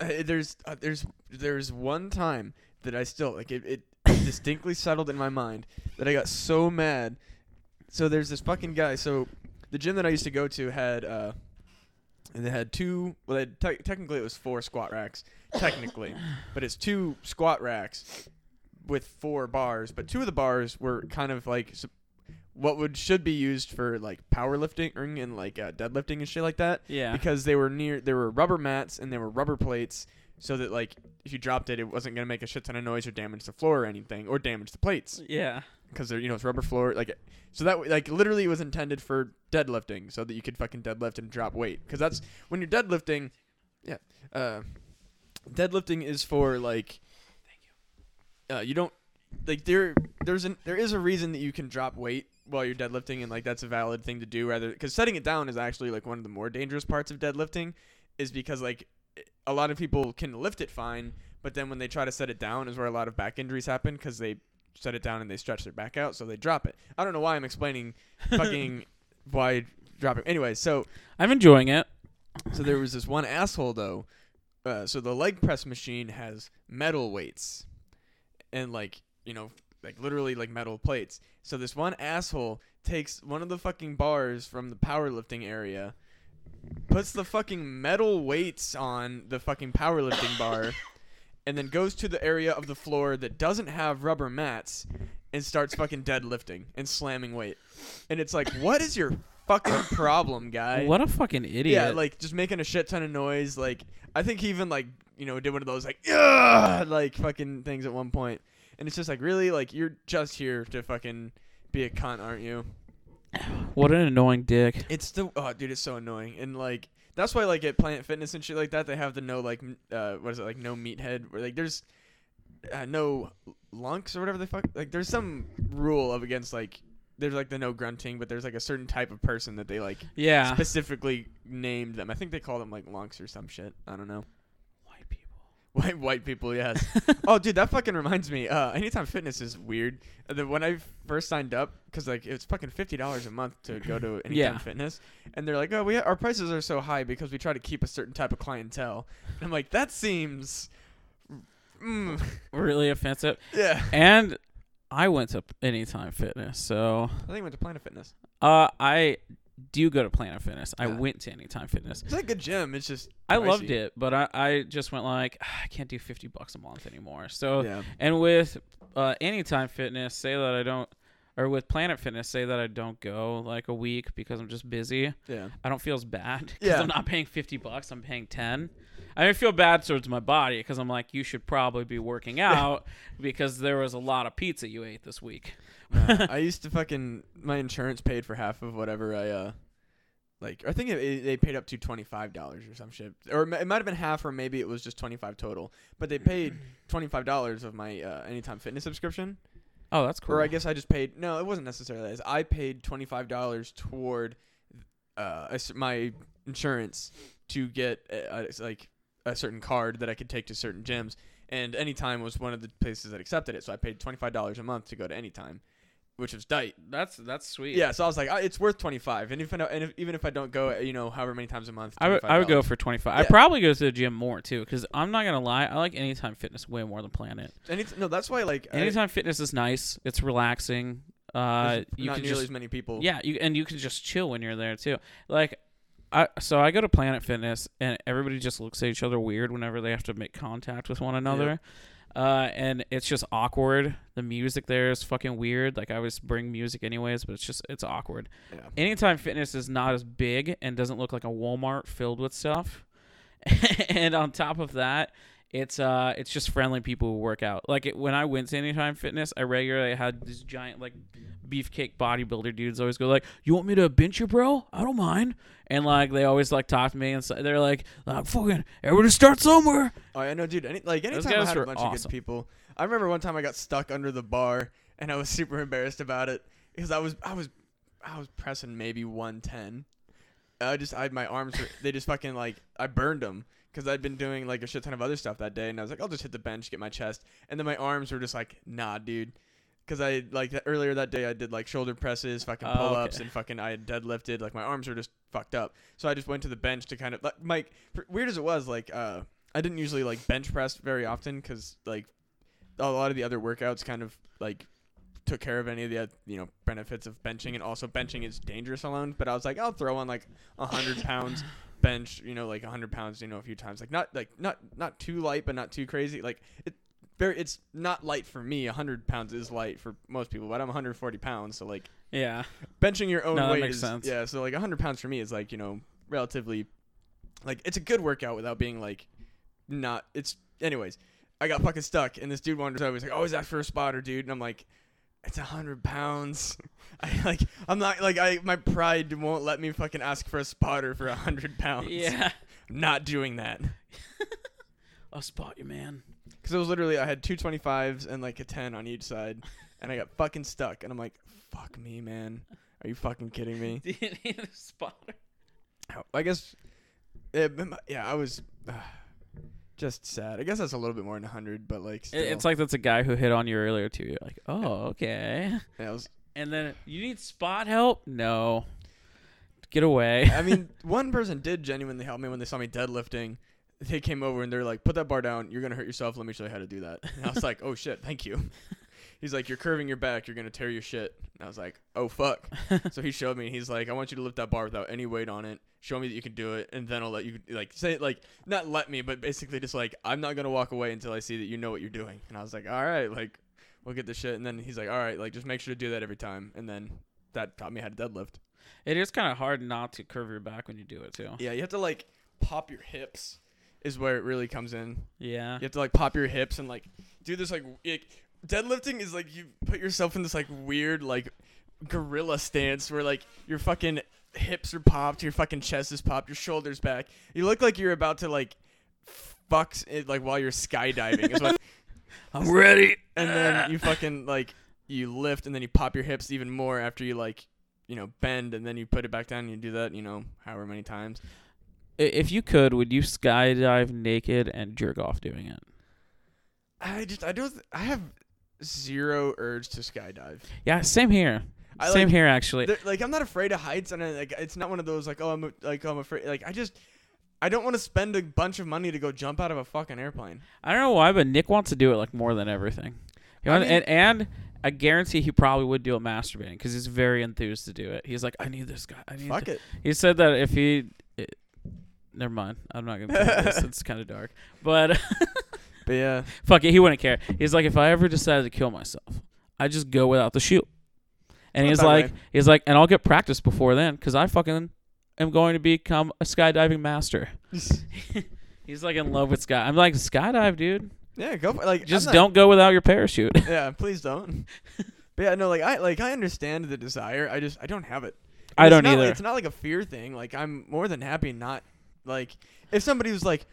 Speaker 1: Uh, there's uh, there's there's one time that I still like it, it distinctly settled in my mind that I got so mad. So there's this fucking guy. So the gym that I used to go to had uh, and they had two. Well, they had te- technically it was four squat racks, technically, but it's two squat racks with four bars. But two of the bars were kind of like what would should be used for like powerlifting and like uh, deadlifting and shit like that
Speaker 2: Yeah.
Speaker 1: because they were near there were rubber mats and there were rubber plates so that like if you dropped it it wasn't going to make a shit ton of noise or damage the floor or anything or damage the plates
Speaker 2: yeah.
Speaker 1: because they're you know it's rubber floor like so that like literally it was intended for deadlifting so that you could fucking deadlift and drop weight because that's when you're deadlifting yeah uh deadlifting is for like Thank you. uh you don't like there there's an there is a reason that you can drop weight while you're deadlifting and like that's a valid thing to do rather because setting it down is actually like one of the more dangerous parts of deadlifting is because like a lot of people can lift it fine but then when they try to set it down is where a lot of back injuries happen because they set it down and they stretch their back out so they drop it i don't know why i'm explaining fucking why dropping anyway so
Speaker 2: I'm enjoying it.
Speaker 1: so there was this one asshole though. Uh, so the leg press machine has metal weights, and like you know, like literally like metal plates. So this one asshole takes one of the fucking bars from the powerlifting area, puts the fucking metal weights on the fucking powerlifting bar, and then goes to the area of the floor that doesn't have rubber mats and starts fucking deadlifting and slamming weight. And it's like, what is your fucking problem, guy?
Speaker 2: What a fucking idiot.
Speaker 1: Yeah, like just making a shit ton of noise. Like I think he even like you know did one of those like yeah like fucking things at one point. point, and it's just like really like you're just here to fucking be a cunt, aren't you?
Speaker 2: What an annoying dick.
Speaker 1: It's the oh dude, it's so annoying, and like that's why like at Planet Fitness and shit like that they have the no like uh what is it like no meathead where like there's uh, no lunks or whatever the fuck like there's some rule of against like there's like the no grunting, but there's like a certain type of person that they like
Speaker 2: Yeah.
Speaker 1: specifically named them. I think they call them like lunks or some shit. I don't know.
Speaker 2: White people.
Speaker 1: White people, yes. oh, dude, that fucking reminds me. Uh, Anytime Fitness is weird. Uh, the, when I first signed up, because like it's fucking fifty dollars a month to go to Anytime
Speaker 2: Yeah.
Speaker 1: Fitness, and they're like, oh, we our prices are so high because we try to keep a certain type of clientele. And I'm like, that seems, mm,
Speaker 2: really offensive.
Speaker 1: yeah.
Speaker 2: And I went to Anytime Fitness, so
Speaker 1: I think I went to Planet Fitness.
Speaker 2: uh, I do you go to Planet Fitness. I
Speaker 1: Yeah.
Speaker 2: went to Anytime Fitness.
Speaker 1: It's like a good gym. It's just
Speaker 2: I
Speaker 1: pricey.
Speaker 2: loved it, but I, I just went like "Ah, I can't do fifty bucks a month anymore. So
Speaker 1: Yeah.
Speaker 2: and with uh, Anytime Fitness, say that I don't, or with Planet Fitness, say that I don't go like a week because I'm just busy.
Speaker 1: Yeah.
Speaker 2: I don't feel as bad because
Speaker 1: Yeah.
Speaker 2: I'm not paying fifty bucks. I'm paying ten. I mean, I feel bad towards my body because I'm like, you should probably be working out because there was a lot of pizza you ate this week.
Speaker 1: Nah, I used to fucking my insurance paid for half of whatever I uh like I think it, they paid up to twenty five dollars or some shit. Or it might have been half or maybe it was just twenty five total. But they paid twenty five dollars of my uh, Anytime Fitness subscription.
Speaker 2: Oh, that's cool.
Speaker 1: or I guess I just paid no it wasn't necessarily that. I paid twenty five dollars toward uh my insurance to get uh, like a certain card that I could take to certain gyms and Anytime was one of the places that accepted it so I paid twenty five dollars a month to go to Anytime which was tight.
Speaker 2: That's that's sweet.
Speaker 1: Yeah, so I was like, uh, it's worth twenty five, and if, I don't, and if even if I don't go, you know, however many times a month,
Speaker 2: I would I would go
Speaker 1: $25.
Speaker 2: for twenty five. I
Speaker 1: Yeah.
Speaker 2: probably go to the gym more too because I'm not gonna lie. I like Anytime Fitness way more than Planet.
Speaker 1: Any, no, that's why like I-
Speaker 2: Anytime Fitness is nice. It's relaxing. Uh,
Speaker 1: there's
Speaker 2: you
Speaker 1: not
Speaker 2: can
Speaker 1: nearly
Speaker 2: just
Speaker 1: as many people.
Speaker 2: yeah, you and you can just chill when you're there too. Like I so I go to Planet Fitness and everybody just looks at each other weird whenever they have to make contact with one another. Uh, and it's just awkward. The music there is fucking weird. Like I always bring music anyways, but it's just it's awkward.
Speaker 1: Yeah.
Speaker 2: Anytime Fitness is not as big and doesn't look like a Walmart filled with stuff, and on top of that, it's uh it's just friendly people who work out. Like it, when I went to Anytime Fitness, I regularly had these giant like beefcake bodybuilder dudes always go like, "You want me to bench you, bro? I don't mind." And like they always like talk to me and so they're like, "I'm fucking everybody start somewhere."
Speaker 1: Oh, I know, dude. Any, like anytime I had a bunch of good people. I remember one time I got stuck under the bar and I was super embarrassed about it because I was I was I was pressing maybe 110. I just I had my arms were, they just fucking like I burned them because I'd been doing like a shit ton of other stuff that day and I was like I'll just hit the bench get my chest and then my arms were just like nah dude. Because I like that earlier that day I did like shoulder presses fucking
Speaker 2: Oh,
Speaker 1: pull ups
Speaker 2: okay.
Speaker 1: and fucking I had deadlifted like my arms were just fucked up. So I just went to the bench to kind of like Mike weird as it was like uh I didn't usually like bench press very often because like a lot of the other workouts kind of like took care of any of the uh, you know benefits of benching and also benching is dangerous alone but i was like i'll throw on like a hundred pounds bench you know like a hundred pounds you know a few times like not like not not too light but not too crazy like it very it's not light for me a hundred pounds is light for most people but i'm 140 pounds so like
Speaker 2: Yeah.
Speaker 1: benching your own
Speaker 2: No,
Speaker 1: weight is
Speaker 2: sense.
Speaker 1: yeah so like 100 pounds for me is like you know relatively like it's a good workout without being like not it's anyways i got fucking stuck and this dude wanders over he's like oh, always ask for a spotter dude and i'm like it's a hundred pounds i like i'm not like i my pride won't let me fucking ask for a spotter for a hundred pounds
Speaker 2: Yeah.
Speaker 1: I'm not doing that
Speaker 2: I'll spot you, man.
Speaker 1: because it was literally i had two twenty fives and like a 10 on each side and i got fucking stuck and i'm like fuck me man are you fucking kidding me
Speaker 2: Do you need a spotter?
Speaker 1: I guess, it, yeah, I was uh, just sad. I guess that's a little bit more than hundred, but like, still,
Speaker 2: It's like that's a guy who hit on you earlier too. You're like, oh, okay.
Speaker 1: yeah, was,
Speaker 2: And then you need spot help? No. Get away.
Speaker 1: I mean, one person did genuinely help me when they saw me deadlifting. They came over and they're like, "Put that bar down. You're gonna hurt yourself. Let me show you how to do that." And I was like, "Oh shit, thank you." He's like, "You're curving your back. You're gonna tear your shit." And I was like, "Oh fuck." so he showed me. and He's like, "I want you to lift that bar without any weight on it. Show me that you can do it, and then I'll let you like say like not let me, but basically just like I'm not gonna walk away until I see that you know what you're doing." And I was like, "All right, like we'll get the shit." And then he's like, "All right, like just make sure to do that every time." And then that taught me how to deadlift.
Speaker 2: it is kind of hard not to curve your back when you do it too.
Speaker 1: Yeah, you have to like pop your hips is where it really comes in.
Speaker 2: Yeah.
Speaker 1: You have to like pop your hips and like do this like, like deadlifting is like you put yourself in this like weird like gorilla stance where like your fucking hips are popped, your fucking chest is popped, your shoulders back. You look like you're about to like fucks it like while you're skydiving. is what,
Speaker 2: I'm ready.
Speaker 1: and then you fucking like you lift and then you pop your hips even more after you like you know bend and then you put it back down and you do that you know however many times.
Speaker 2: If you could, would you skydive naked and jerk off doing it?
Speaker 1: I just I don't I have zero urge to skydive.
Speaker 2: Yeah, same here.
Speaker 1: I
Speaker 2: same
Speaker 1: like-
Speaker 2: here actually.
Speaker 1: Like I'm not afraid of heights, and I, like it's not one of those like oh I'm like I'm afraid. Like I just I don't want to spend a bunch of money to go jump out of a fucking airplane.
Speaker 2: I don't know why, but Nick wants to do it like more than everything. You
Speaker 1: I mean-
Speaker 2: and and I guarantee he probably would do it masturbating because he's very enthused to do it. He's like, I need this guy. I need.
Speaker 1: Fuck
Speaker 2: th-"
Speaker 1: it.
Speaker 2: He said that if he, it, never mind. I'm not gonna. This. It's kind of dark, but
Speaker 1: But yeah,
Speaker 2: fuck it. He wouldn't care. He's like, if I ever decided to kill myself, I just go without the shoe. And
Speaker 1: Not
Speaker 2: he's like,
Speaker 1: way.
Speaker 2: he's like, and I'll get practice before then because I fucking am going to become a skydiving master. He's like in love with sky. I'm like skydive, dude.
Speaker 1: yeah, go for, like
Speaker 2: Just
Speaker 1: not-
Speaker 2: don't go without your parachute.
Speaker 1: Yeah, please don't. but yeah, no, like I like I understand the desire. I just I don't have it.
Speaker 2: I don't
Speaker 1: like-
Speaker 2: either.
Speaker 1: it's not like a fear thing. Like I'm more than happy not like if somebody was like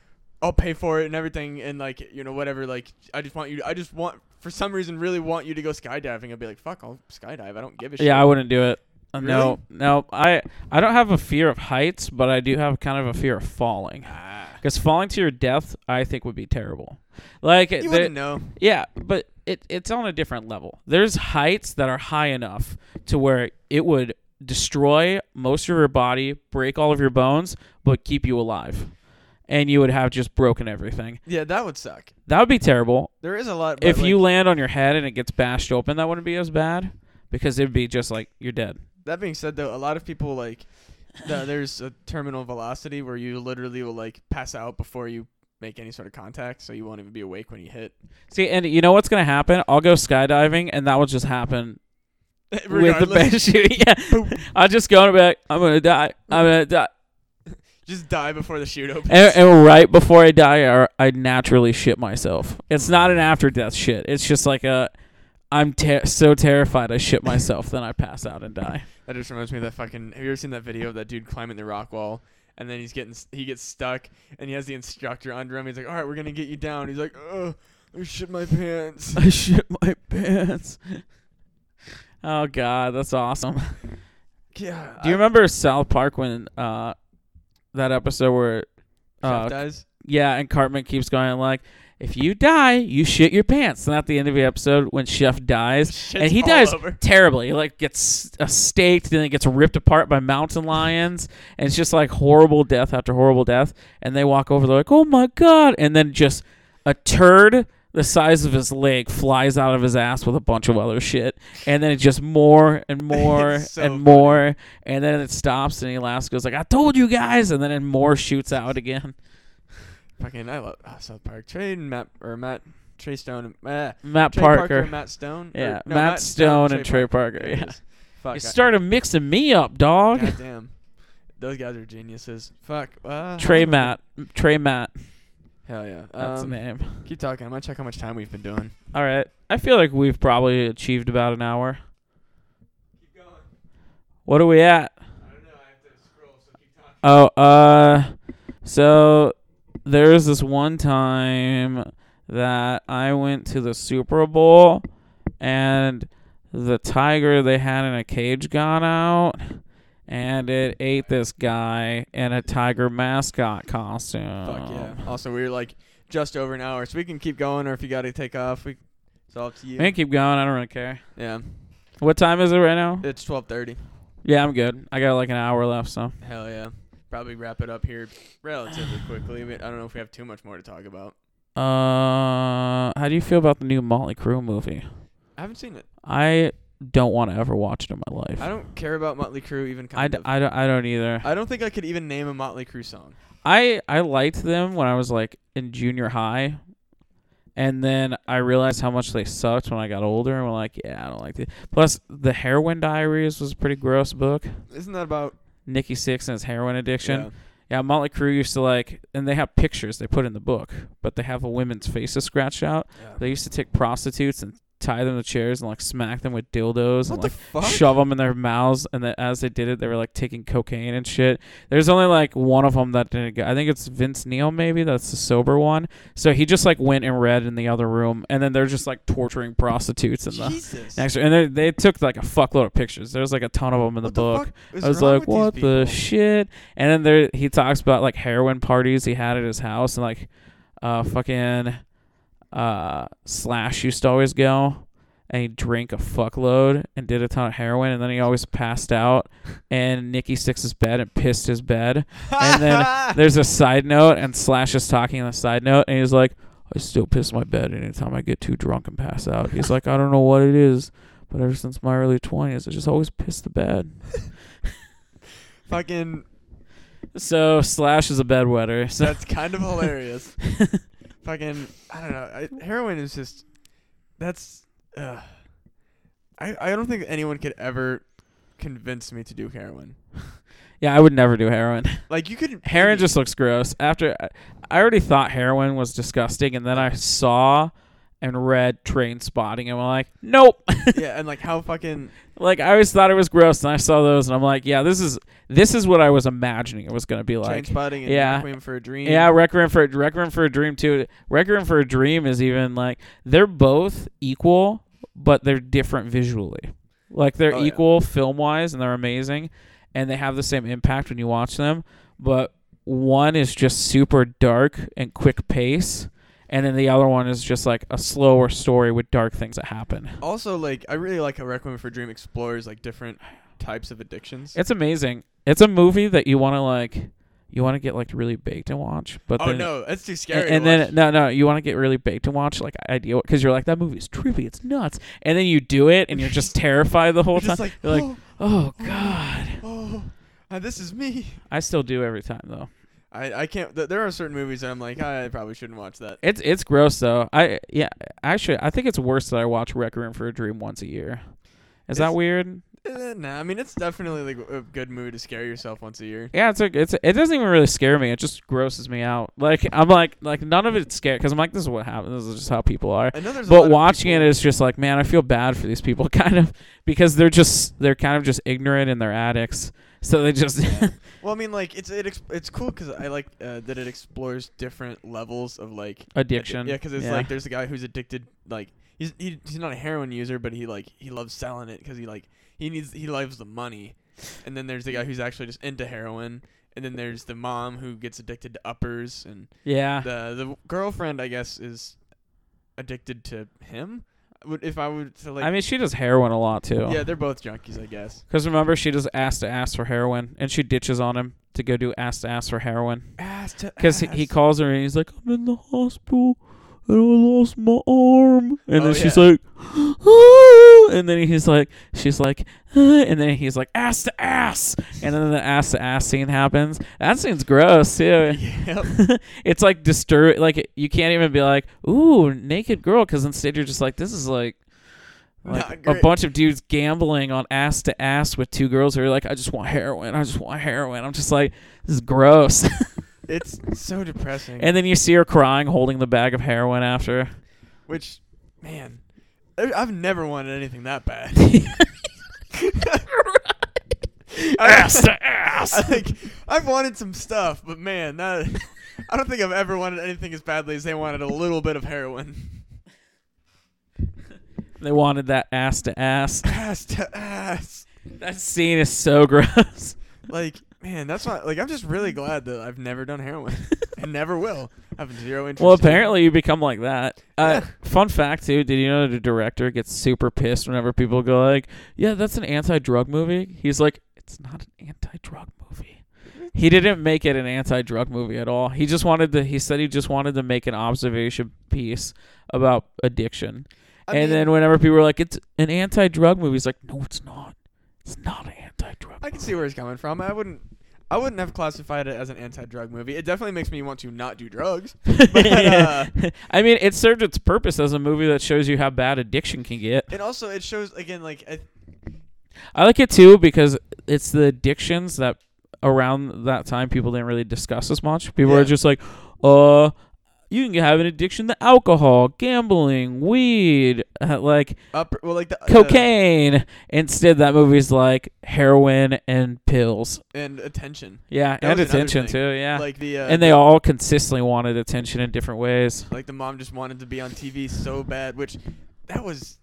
Speaker 1: I'll pay for it and everything and like you know whatever like I just want you I just want for some reason really want you to go skydiving. I'd be like fuck I'll skydive. I don't give a shit.
Speaker 2: Yeah, I wouldn't do it. Uh? No, no. I I don't have a fear of heights, but I do have kind of a fear of falling.
Speaker 1: Ah.
Speaker 2: Because falling to your death, I think would be terrible. Like,
Speaker 1: You
Speaker 2: there-
Speaker 1: wouldn't know.
Speaker 2: yeah, but it it's on a different level. There's heights that are high enough to where it would destroy most of your body, break all of your bones, but keep you alive, and you would have just broken everything.
Speaker 1: Yeah, that would suck.
Speaker 2: That would be terrible.
Speaker 1: There is a lot.
Speaker 2: If you land on your head and it gets bashed open, that wouldn't be as bad because it'd be just like you're dead.
Speaker 1: that being said, though, a lot of people like the, there's a terminal velocity where you literally will like pass out before you make any sort of contact, so you won't even be awake when you hit.
Speaker 2: See, and you know what's gonna happen? I'll go skydiving, and that will just happen with the
Speaker 1: Regardless.
Speaker 2: Yeah, I'll just go and be like, I'm gonna die. I'm gonna die.
Speaker 1: Just die before the chute opens.
Speaker 2: And, and right before I die, I, I naturally shit myself. It's not an after death shit. It's just like a, I'm ter- so terrified I shit myself, then I pass out and die.
Speaker 1: That just reminds me of that fucking. Have you ever seen that video of that dude climbing the rock wall? And then he's getting he gets stuck, and he has the instructor under him. He's like, "All right, we're gonna get you down." He's like, "Oh, I shit my pants."
Speaker 2: I shit my pants. Oh god, that's awesome.
Speaker 1: yeah.
Speaker 2: Do you remember South Park when uh that episode where uh
Speaker 1: Chef dies?
Speaker 2: yeah, and Cartman keeps going like if you die, you shit your pants. And at the end of the episode, when Chef dies, and he dies
Speaker 1: over.
Speaker 2: terribly. He like gets uh, staked, then he gets ripped apart by mountain lions, and it's just like horrible death after horrible death. And they walk over, they're like, "Oh my god!" And then just a turd the size of his leg flies out of his ass with a bunch of other shit, and then it just more and more
Speaker 1: so
Speaker 2: and
Speaker 1: funny.
Speaker 2: more, and then it stops, and he laughs, goes like, "I told you guys," and then it more shoots out again.
Speaker 1: Fucking, I love oh, South Park. Trey Matt or Matt Trey Stone. Uh,
Speaker 2: Matt
Speaker 1: Trey
Speaker 2: Parker,
Speaker 1: Parker Matt Stone. Or-
Speaker 2: yeah,
Speaker 1: no,
Speaker 2: Matt, Stone and Trey Parker,
Speaker 1: it
Speaker 2: yeah.
Speaker 1: Fuck.
Speaker 2: You started mixing me up, dog.
Speaker 1: God damn. Those guys are geniuses. Fuck. Uh,
Speaker 2: Trey Matt, Trey Matt.
Speaker 1: Hell yeah.
Speaker 2: That's
Speaker 1: um,
Speaker 2: the name.
Speaker 1: Keep talking. I'm gonna check how much time we've been doing.
Speaker 2: All right. I feel like we've probably achieved about an hour.
Speaker 1: Keep going.
Speaker 2: What are we at?
Speaker 1: I don't know. I have to scroll, so keep talking.
Speaker 2: Oh, uh, so there was this one time that I went to the Super Bowl and the tiger they had in a cage got out and it ate this guy in a tiger mascot costume.
Speaker 1: Fuck yeah. Also, we are like just over an hour, so we can keep going, or if you got to take off, we. It's all up to you.
Speaker 2: We can keep going. I don't really care.
Speaker 1: Yeah.
Speaker 2: What time is it right now?
Speaker 1: It's twelve thirty.
Speaker 2: Yeah, I'm good. I got like an hour left, so.
Speaker 1: Hell yeah. Probably wrap it up here relatively quickly. I don't know if we have too much more to talk about.
Speaker 2: Uh, how do you feel about the new Motley Crue movie?
Speaker 1: I haven't seen it.
Speaker 2: I don't want to ever watch it in my life.
Speaker 1: I don't care about Motley Crue even
Speaker 2: I,
Speaker 1: kind
Speaker 2: d-
Speaker 1: of.
Speaker 2: I, don't, I don't either.
Speaker 1: I don't think I could even name a Motley Crue song.
Speaker 2: I I liked them when I was like in junior high, and then I realized how much they sucked when I got older, and I'm like, yeah, I don't like it. Plus, the Heroin Diaries was a pretty gross book.
Speaker 1: Isn't that about
Speaker 2: Nikki Sixx and his heroin addiction.
Speaker 1: Yeah.
Speaker 2: Yeah, Motley Crue used to like, and they have pictures they put in the book, but they have a women's faces scratched out.
Speaker 1: Yeah.
Speaker 2: They used to take prostitutes and tie them to chairs and like smack them with dildos
Speaker 1: What
Speaker 2: and like shove them in their mouths. And then as they did it, they were like taking cocaine and shit. There's only like one of them that didn't go. I think it's Vince Neil, maybe that's the sober one. So he just like went and read in the other room, and then they're just like torturing prostitutes in the
Speaker 1: Jesus.
Speaker 2: next. And they they took like a fuckload of pictures. There's like a ton of them in the book. I was like, what the shit? And then there he talks about like heroin parties he had at his house and like uh fucking uh Slash used to always go and he drank a fuckload and did a ton of heroin and then he always passed out and Nikki sticks his bed and pissed his bed. And then There's a side note and Slash is talking on the side note and he's like, I still piss my bed anytime I get too drunk and pass out. He's like, I don't know what it is, but ever since my early twenties I just always piss the bed.
Speaker 1: fucking.
Speaker 2: So Slash is a bedwetter. So
Speaker 1: That's kind of hilarious. fucking. I don't know. I, heroin is just. That's. Uh, I I don't think anyone could ever convince me to do heroin.
Speaker 2: yeah, I would never do heroin.
Speaker 1: Like you could.
Speaker 2: Heroin just looks gross. After I already thought heroin was disgusting, and then I saw and read Trainspotting, and I'm like, nope.
Speaker 1: yeah, and like how fucking.
Speaker 2: like I always thought it was gross, and I saw those, and I'm like, yeah, this is this is what I was imagining it was gonna be like.
Speaker 1: train spotting
Speaker 2: yeah.
Speaker 1: Requiem for a Dream.
Speaker 2: Yeah, Requiem for Requiem for a Dream too. Requiem for a Dream is even like they're both equal, but they're different visually. Like they're
Speaker 1: Oh, yeah.
Speaker 2: equal film wise, and they're amazing, and they have the same impact when you watch them. But one is just super dark and quick pace, and then the other one is just like a slower story with dark things that happen.
Speaker 1: Also, like I really like how Requiem for Dream explores like different types of addictions.
Speaker 2: It's amazing. It's a movie that you want to like. You want to get like really baked and watch, but
Speaker 1: oh
Speaker 2: then
Speaker 1: no, that's too scary.
Speaker 2: and
Speaker 1: to
Speaker 2: then no, no, you want to get really baked and watch like ideal because you're like that movie's trippy, it's nuts, and then you do it and you're just terrified the whole time.
Speaker 1: like,
Speaker 2: you're like,
Speaker 1: oh,
Speaker 2: oh god,
Speaker 1: oh, Uh, this is me.
Speaker 2: I still do every time though.
Speaker 1: I I can't. Th- there are certain movies that I'm like I probably shouldn't watch that.
Speaker 2: It's it's gross though. I yeah, actually I think it's worse that I watch Requiem for a Dream once a year. Is that weird?
Speaker 1: Eh, nah, I mean it's definitely like a good movie to scare yourself once a year.
Speaker 2: Yeah, it's a, it's a, it doesn't even really scare me. It just grosses me out. Like I'm like like none of it's scary because I'm like this is what happens. This is just how people are.
Speaker 1: I know there's. a lot
Speaker 2: But watching it is just like man, I feel bad for these people kind of because they're just they're kind of just ignorant and they're addicts. So they just
Speaker 1: Well, I mean, like it's it it's cool because I like uh, that it explores different levels of like addi-
Speaker 2: addiction.
Speaker 1: Yeah, because it's
Speaker 2: Yeah.
Speaker 1: like there's a guy who's addicted. Like he's he, he's not a heroin user, but he like he loves selling it because he like he needs he loves the money. And then there's the guy who's actually just into heroin. And then there's the mom who gets addicted to uppers, and
Speaker 2: yeah.
Speaker 1: the the girlfriend I guess is addicted to him. Would if I would to like
Speaker 2: I mean, she does heroin a lot too.
Speaker 1: yeah, they're both junkies, I guess.
Speaker 2: Because remember, she does ass to ass for heroin, and she ditches on him to go do ass to ass for heroin.
Speaker 1: Ass to
Speaker 2: Because he, he calls her and he's like, I'm in the hospital and I lost my arm. And
Speaker 1: Oh,
Speaker 2: then she's
Speaker 1: yeah.
Speaker 2: like, "Ah," and then he's like, she's like, "Ah," and then he's like, ass to ass. And then the ass to ass scene happens. That scene's gross too.
Speaker 1: Yep.
Speaker 2: it's like disturbing. Like you can't even be like, ooh, naked girl, because instead you're just like, this is like. Like a bunch of dudes gambling on ass to ass with two girls who are like, I just want heroin. I just want heroin. I'm just like, this is gross.
Speaker 1: It's so depressing.
Speaker 2: and then you see her crying, holding the bag of heroin after.
Speaker 1: Which, man, I've never wanted anything that bad.
Speaker 2: ass to ass.
Speaker 1: I think I've wanted some stuff, but man, that I don't think I've ever wanted anything as badly as they wanted a little bit of heroin.
Speaker 2: They wanted that ass to ass.
Speaker 1: Ass to ass.
Speaker 2: That scene is so gross.
Speaker 1: Like, man, that's why. Like, I'm just really glad that I've never done heroin and never will. I have zero interest.
Speaker 2: Well,
Speaker 1: in it.
Speaker 2: apparently you become like that. Uh, fun fact too. Did you know the director gets super pissed whenever people go like, "Yeah, that's an anti-drug movie." He's like, "It's not an anti-drug movie." He didn't make it an anti-drug movie at all. He just wanted to. He said he just wanted to make an observation piece about addiction.
Speaker 1: I
Speaker 2: and
Speaker 1: mean,
Speaker 2: then whenever people were like, "It's an anti-drug movie," he's like, "No, it's not. It's not an anti-drug."
Speaker 1: I can see where he's coming from. I wouldn't. I wouldn't have classified it as an anti-drug movie. It definitely makes me want to not do drugs. But, uh,
Speaker 2: I mean, it served its purpose as a movie that shows you how bad addiction can get.
Speaker 1: and also, it shows again, like I,
Speaker 2: I like it too because it's the addictions that around that time people didn't really discuss as much. People
Speaker 1: Yeah.
Speaker 2: are just like, uh, you can have an addiction to alcohol, gambling, weed, uh, like
Speaker 1: up well, like the the-
Speaker 2: cocaine. Instead, that movie's like heroin and pills.
Speaker 1: and attention.
Speaker 2: Yeah,
Speaker 1: That
Speaker 2: and attention too. Yeah,
Speaker 1: Like the uh,
Speaker 2: and they all consistently wanted attention in different ways.
Speaker 1: like the mom just wanted to be on TV so bad, which that was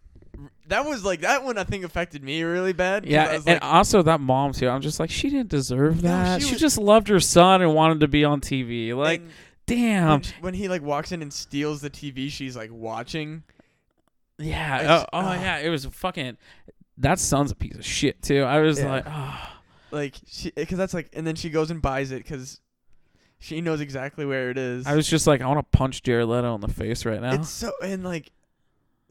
Speaker 1: that was like that one I think affected me really bad.
Speaker 2: Yeah,
Speaker 1: I
Speaker 2: and
Speaker 1: like,
Speaker 2: also that mom too. I'm just like, she didn't deserve
Speaker 1: No,
Speaker 2: that.
Speaker 1: she
Speaker 2: she
Speaker 1: was-
Speaker 2: just loved her son and wanted to be on TV. Like, damn.
Speaker 1: when, when he like walks in and steals the TV she's like watching.
Speaker 2: Yeah. Oh, oh
Speaker 1: ugh.
Speaker 2: yeah. It was fucking. That son's a piece of shit too. I was
Speaker 1: Yeah.
Speaker 2: like, oh.
Speaker 1: Like she, because that's like, and then she goes and buys it because she knows exactly where it is.
Speaker 2: I was just like, I want to punch Jared Leto in the face right now.
Speaker 1: It's so and like,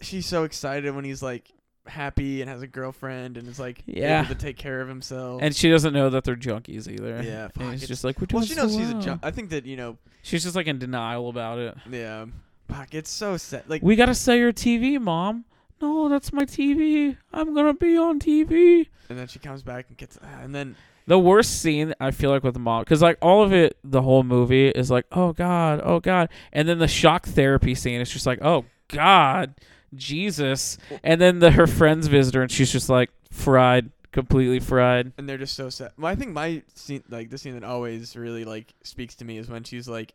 Speaker 1: she's so excited when he's like happy and has a girlfriend and is like
Speaker 2: Yeah.
Speaker 1: able to take care of himself.
Speaker 2: and she doesn't know that they're junkies either.
Speaker 1: Yeah,
Speaker 2: And
Speaker 1: fuck,
Speaker 2: it's just like we're doing
Speaker 1: well, she knows
Speaker 2: so
Speaker 1: she's a
Speaker 2: well."
Speaker 1: junk. I think that you know,
Speaker 2: She's just like in denial about it.
Speaker 1: yeah. Fuck, it's so sad. Like
Speaker 2: We gotta sell your TV, mom. No, that's my TV. I'm gonna be on TV.
Speaker 1: and then she comes back and gets, ah, and then
Speaker 2: The worst scene I feel like with the mom, because like all of it, the whole movie is like, oh god, oh god, and then the shock therapy scene is just like, oh god, Jesus, and then the her friends visit her and she's just like fried, completely fried.
Speaker 1: and they're just so sad. Well, I think my scene, like the scene that always really like speaks to me, is when she's like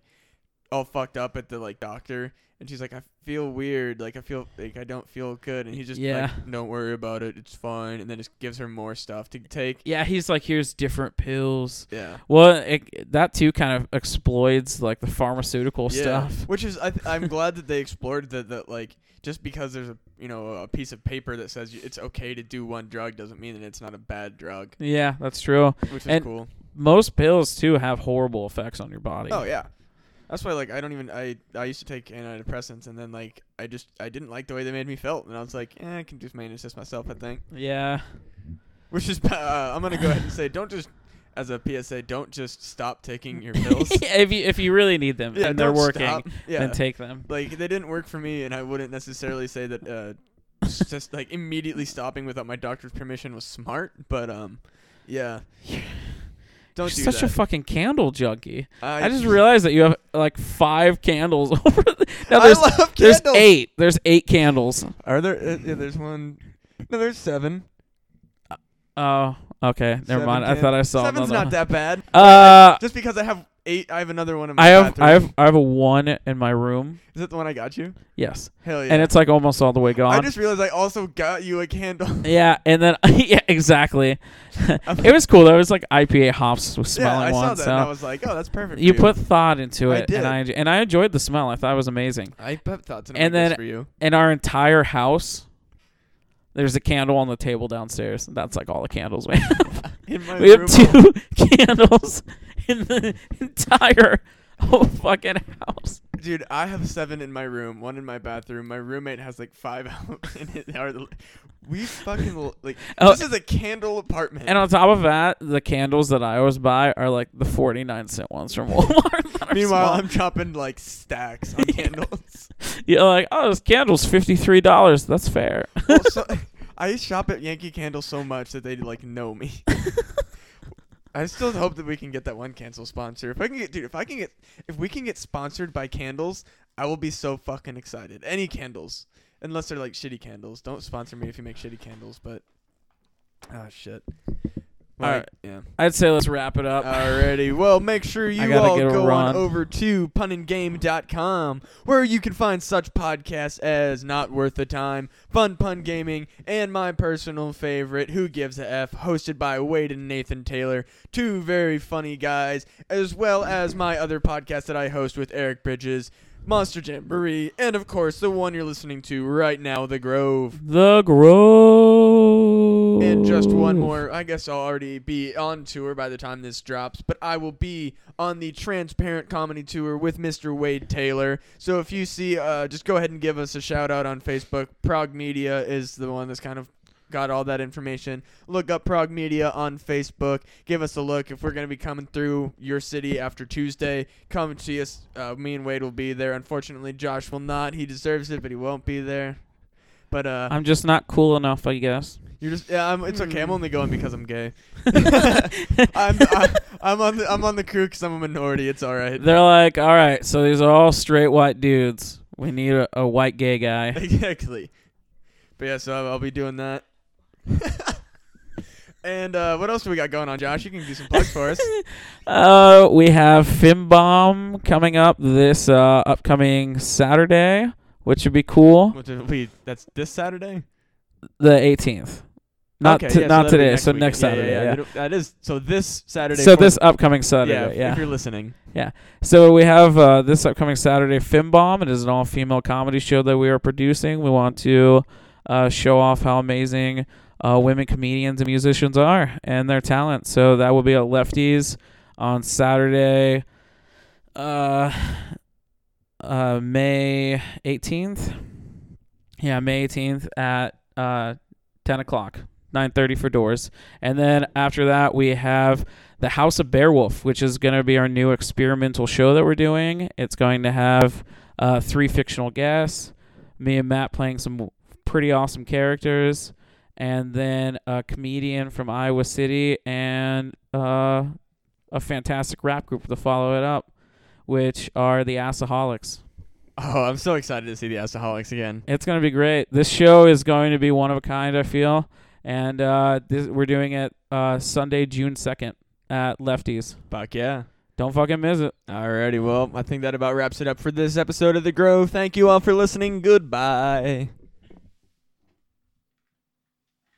Speaker 1: all fucked up at the like doctor, and she's like, "I feel weird, like I feel like I don't feel good," and he's just
Speaker 2: Yeah.
Speaker 1: like, "Don't worry about it, it's fine," and then just gives her more stuff to take.
Speaker 2: Yeah, he's like, here's different pills.
Speaker 1: Yeah.
Speaker 2: Well, it, that too kind of exploits like the pharmaceutical
Speaker 1: Yeah,
Speaker 2: stuff.
Speaker 1: which is I th- I'm glad that they explored that that like just because there's a you know a piece of paper that says it's okay to do one drug doesn't mean that it's not a bad drug,
Speaker 2: Yeah, that's true.
Speaker 1: which is
Speaker 2: And-
Speaker 1: cool.
Speaker 2: Most pills too have horrible effects on your body.
Speaker 1: Oh yeah. That's why like I don't even I I used to take antidepressants and then like I just I didn't like the way they made me felt and I was like eh, I can just manage this myself I think
Speaker 2: Yeah.
Speaker 1: which is uh, I'm gonna go ahead and say don't just as a PSA, don't just stop taking your pills.
Speaker 2: Yeah, if you if you really need them
Speaker 1: yeah,
Speaker 2: and they're working,
Speaker 1: stop. Yeah,
Speaker 2: then take them.
Speaker 1: like they didn't work for me, and I wouldn't necessarily say that uh, just like immediately stopping without my doctor's permission was smart. But um, yeah, don't
Speaker 2: You're
Speaker 1: do
Speaker 2: such
Speaker 1: that.
Speaker 2: a fucking candle junkie.
Speaker 1: I,
Speaker 2: I just realized that you have like five candles over. The, now
Speaker 1: I
Speaker 2: there's there's eight. There's eight candles.
Speaker 1: Are there? Uh, yeah, there's one. No, there's seven.
Speaker 2: Oh, okay. Never
Speaker 1: Seven
Speaker 2: mind. I
Speaker 1: can-
Speaker 2: thought I saw
Speaker 1: Seven's
Speaker 2: another
Speaker 1: not that bad.
Speaker 2: Uh,
Speaker 1: Just because I have eight, I have another one in my
Speaker 2: I have
Speaker 1: bathroom.
Speaker 2: I have I have a one in my room.
Speaker 1: Is that the one I got you?
Speaker 2: Yes,
Speaker 1: Hell yeah.
Speaker 2: and it's like almost all the way gone.
Speaker 1: I just realized I also got you a candle.
Speaker 2: yeah, and then yeah, exactly. it was cool. There was like IPA hops with
Speaker 1: yeah,
Speaker 2: smelling
Speaker 1: I saw
Speaker 2: one.
Speaker 1: that.
Speaker 2: so
Speaker 1: and I was like, oh, that's perfect.
Speaker 2: you
Speaker 1: for
Speaker 2: put thought into
Speaker 1: I
Speaker 2: it,
Speaker 1: did.
Speaker 2: and I and I enjoyed the smell. I thought it was amazing.
Speaker 1: I put thoughts in
Speaker 2: and then-
Speaker 1: for you.
Speaker 2: In our entire house, there's a candle on the table downstairs. That's like all the candles we have. We have
Speaker 1: room.
Speaker 2: two candles in the entire whole fucking house.
Speaker 1: Dude, I have seven in my room, one in my bathroom. My roommate has like five out in the- We fucking like
Speaker 2: Oh,
Speaker 1: this is a candle apartment.
Speaker 2: And on top of that, the candles that I always buy are like the 49 cent ones from Walmart.
Speaker 1: Meanwhile,
Speaker 2: small.
Speaker 1: I'm chopping like stacks on candles.
Speaker 2: You're like, oh, this candle's $53. That's fair.
Speaker 1: well, so, I shop at Yankee Candle so much that they like know me. I still hope that we can get that one cancel sponsor. If I can get, dude, if I can get, if we can get sponsored by candles, I will be so fucking excited. Any candles, unless they're like shitty candles. Don't sponsor me if you make shitty candles. But, oh shit. Well,
Speaker 2: Alright.
Speaker 1: Yeah.
Speaker 2: I'd say let's wrap it up.
Speaker 1: Alrighty. Well, make sure you
Speaker 2: gotta
Speaker 1: all
Speaker 2: get a
Speaker 1: go on over to punandgame.com where you can find such podcasts as Not Worth the Time, Fun Pun Gaming, and my personal favorite, Who Gives a F, hosted by Wade and Nathan Taylor, two very funny guys, as well as my other podcast that I host with Eric Bridges, Monster Jamboree, and of course the one you're listening to right now, The Grove.
Speaker 2: the Grove.
Speaker 1: And just one more. I guess I'll already be on tour by the time this drops, but I will be on the Transparent Comedy Tour with Mr. Wade Taylor. So if you see, uh, just go ahead and give us a shout out on Facebook. Prog Media is the one that's kind of got all that information. Look up Prog Media on Facebook. Give us a look. If we're going to be coming through your city after Tuesday, come and see us. Uh, me and Wade will be there. Unfortunately, Josh will not. He deserves it, but he won't be there. But uh,
Speaker 2: I'm just not cool enough, I guess.
Speaker 1: You're just yeah. I'm, it's okay. I'm only going because I'm gay. I'm, I'm I'm on the I'm on the crew because I'm a minority. It's all right.
Speaker 2: They're like, all right, so these are all straight white dudes. We need a, a white gay guy.
Speaker 1: exactly. But yeah, so I'll, I'll be doing that. and uh, what else do we got going on, Josh? You can do some plugs for us.
Speaker 2: Uh, we have Fimbom coming up this uh, upcoming Saturday, which would be cool.
Speaker 1: What did we? That's this Saturday.
Speaker 2: The 18th. Not
Speaker 1: okay, yeah,
Speaker 2: not
Speaker 1: that'll
Speaker 2: today,
Speaker 1: next
Speaker 2: so
Speaker 1: week.
Speaker 2: next
Speaker 1: Yeah,
Speaker 2: Saturday.
Speaker 1: Yeah,
Speaker 2: Yeah.
Speaker 1: That is so this Saturday.
Speaker 2: So this upcoming Saturday,
Speaker 1: if-
Speaker 2: yeah.
Speaker 1: If you're listening, Yeah.
Speaker 2: So we have uh, this upcoming Saturday, Fimbom. It is an all-female comedy show that we are producing. We want to uh, show off how amazing uh, women comedians and musicians are and their talent. So that will be at Lefties on Saturday, uh, uh, May 18th. Yeah, May 18th at uh, 10 o'clock. 9:30 for doors, and then after that we have the House of Bearwolf, which is going to be our new experimental show that we're doing. It's going to have uh, three fictional guests, me and Matt playing some pretty awesome characters, and then a comedian from Iowa City and uh, a fantastic rap group to follow it up, which are the Assaholics.
Speaker 1: oh, I'm so excited to see the Asaholics again.
Speaker 2: It's going to be great. This show is going to be one of a kind, I feel. And uh, this, we're doing it uh, Sunday, June 2nd at Lefties.
Speaker 1: Fuck yeah.
Speaker 2: Don't fucking miss it.
Speaker 1: Alrighty, well, I think that about wraps it up for this episode of The Grove. Thank you all for listening. Goodbye.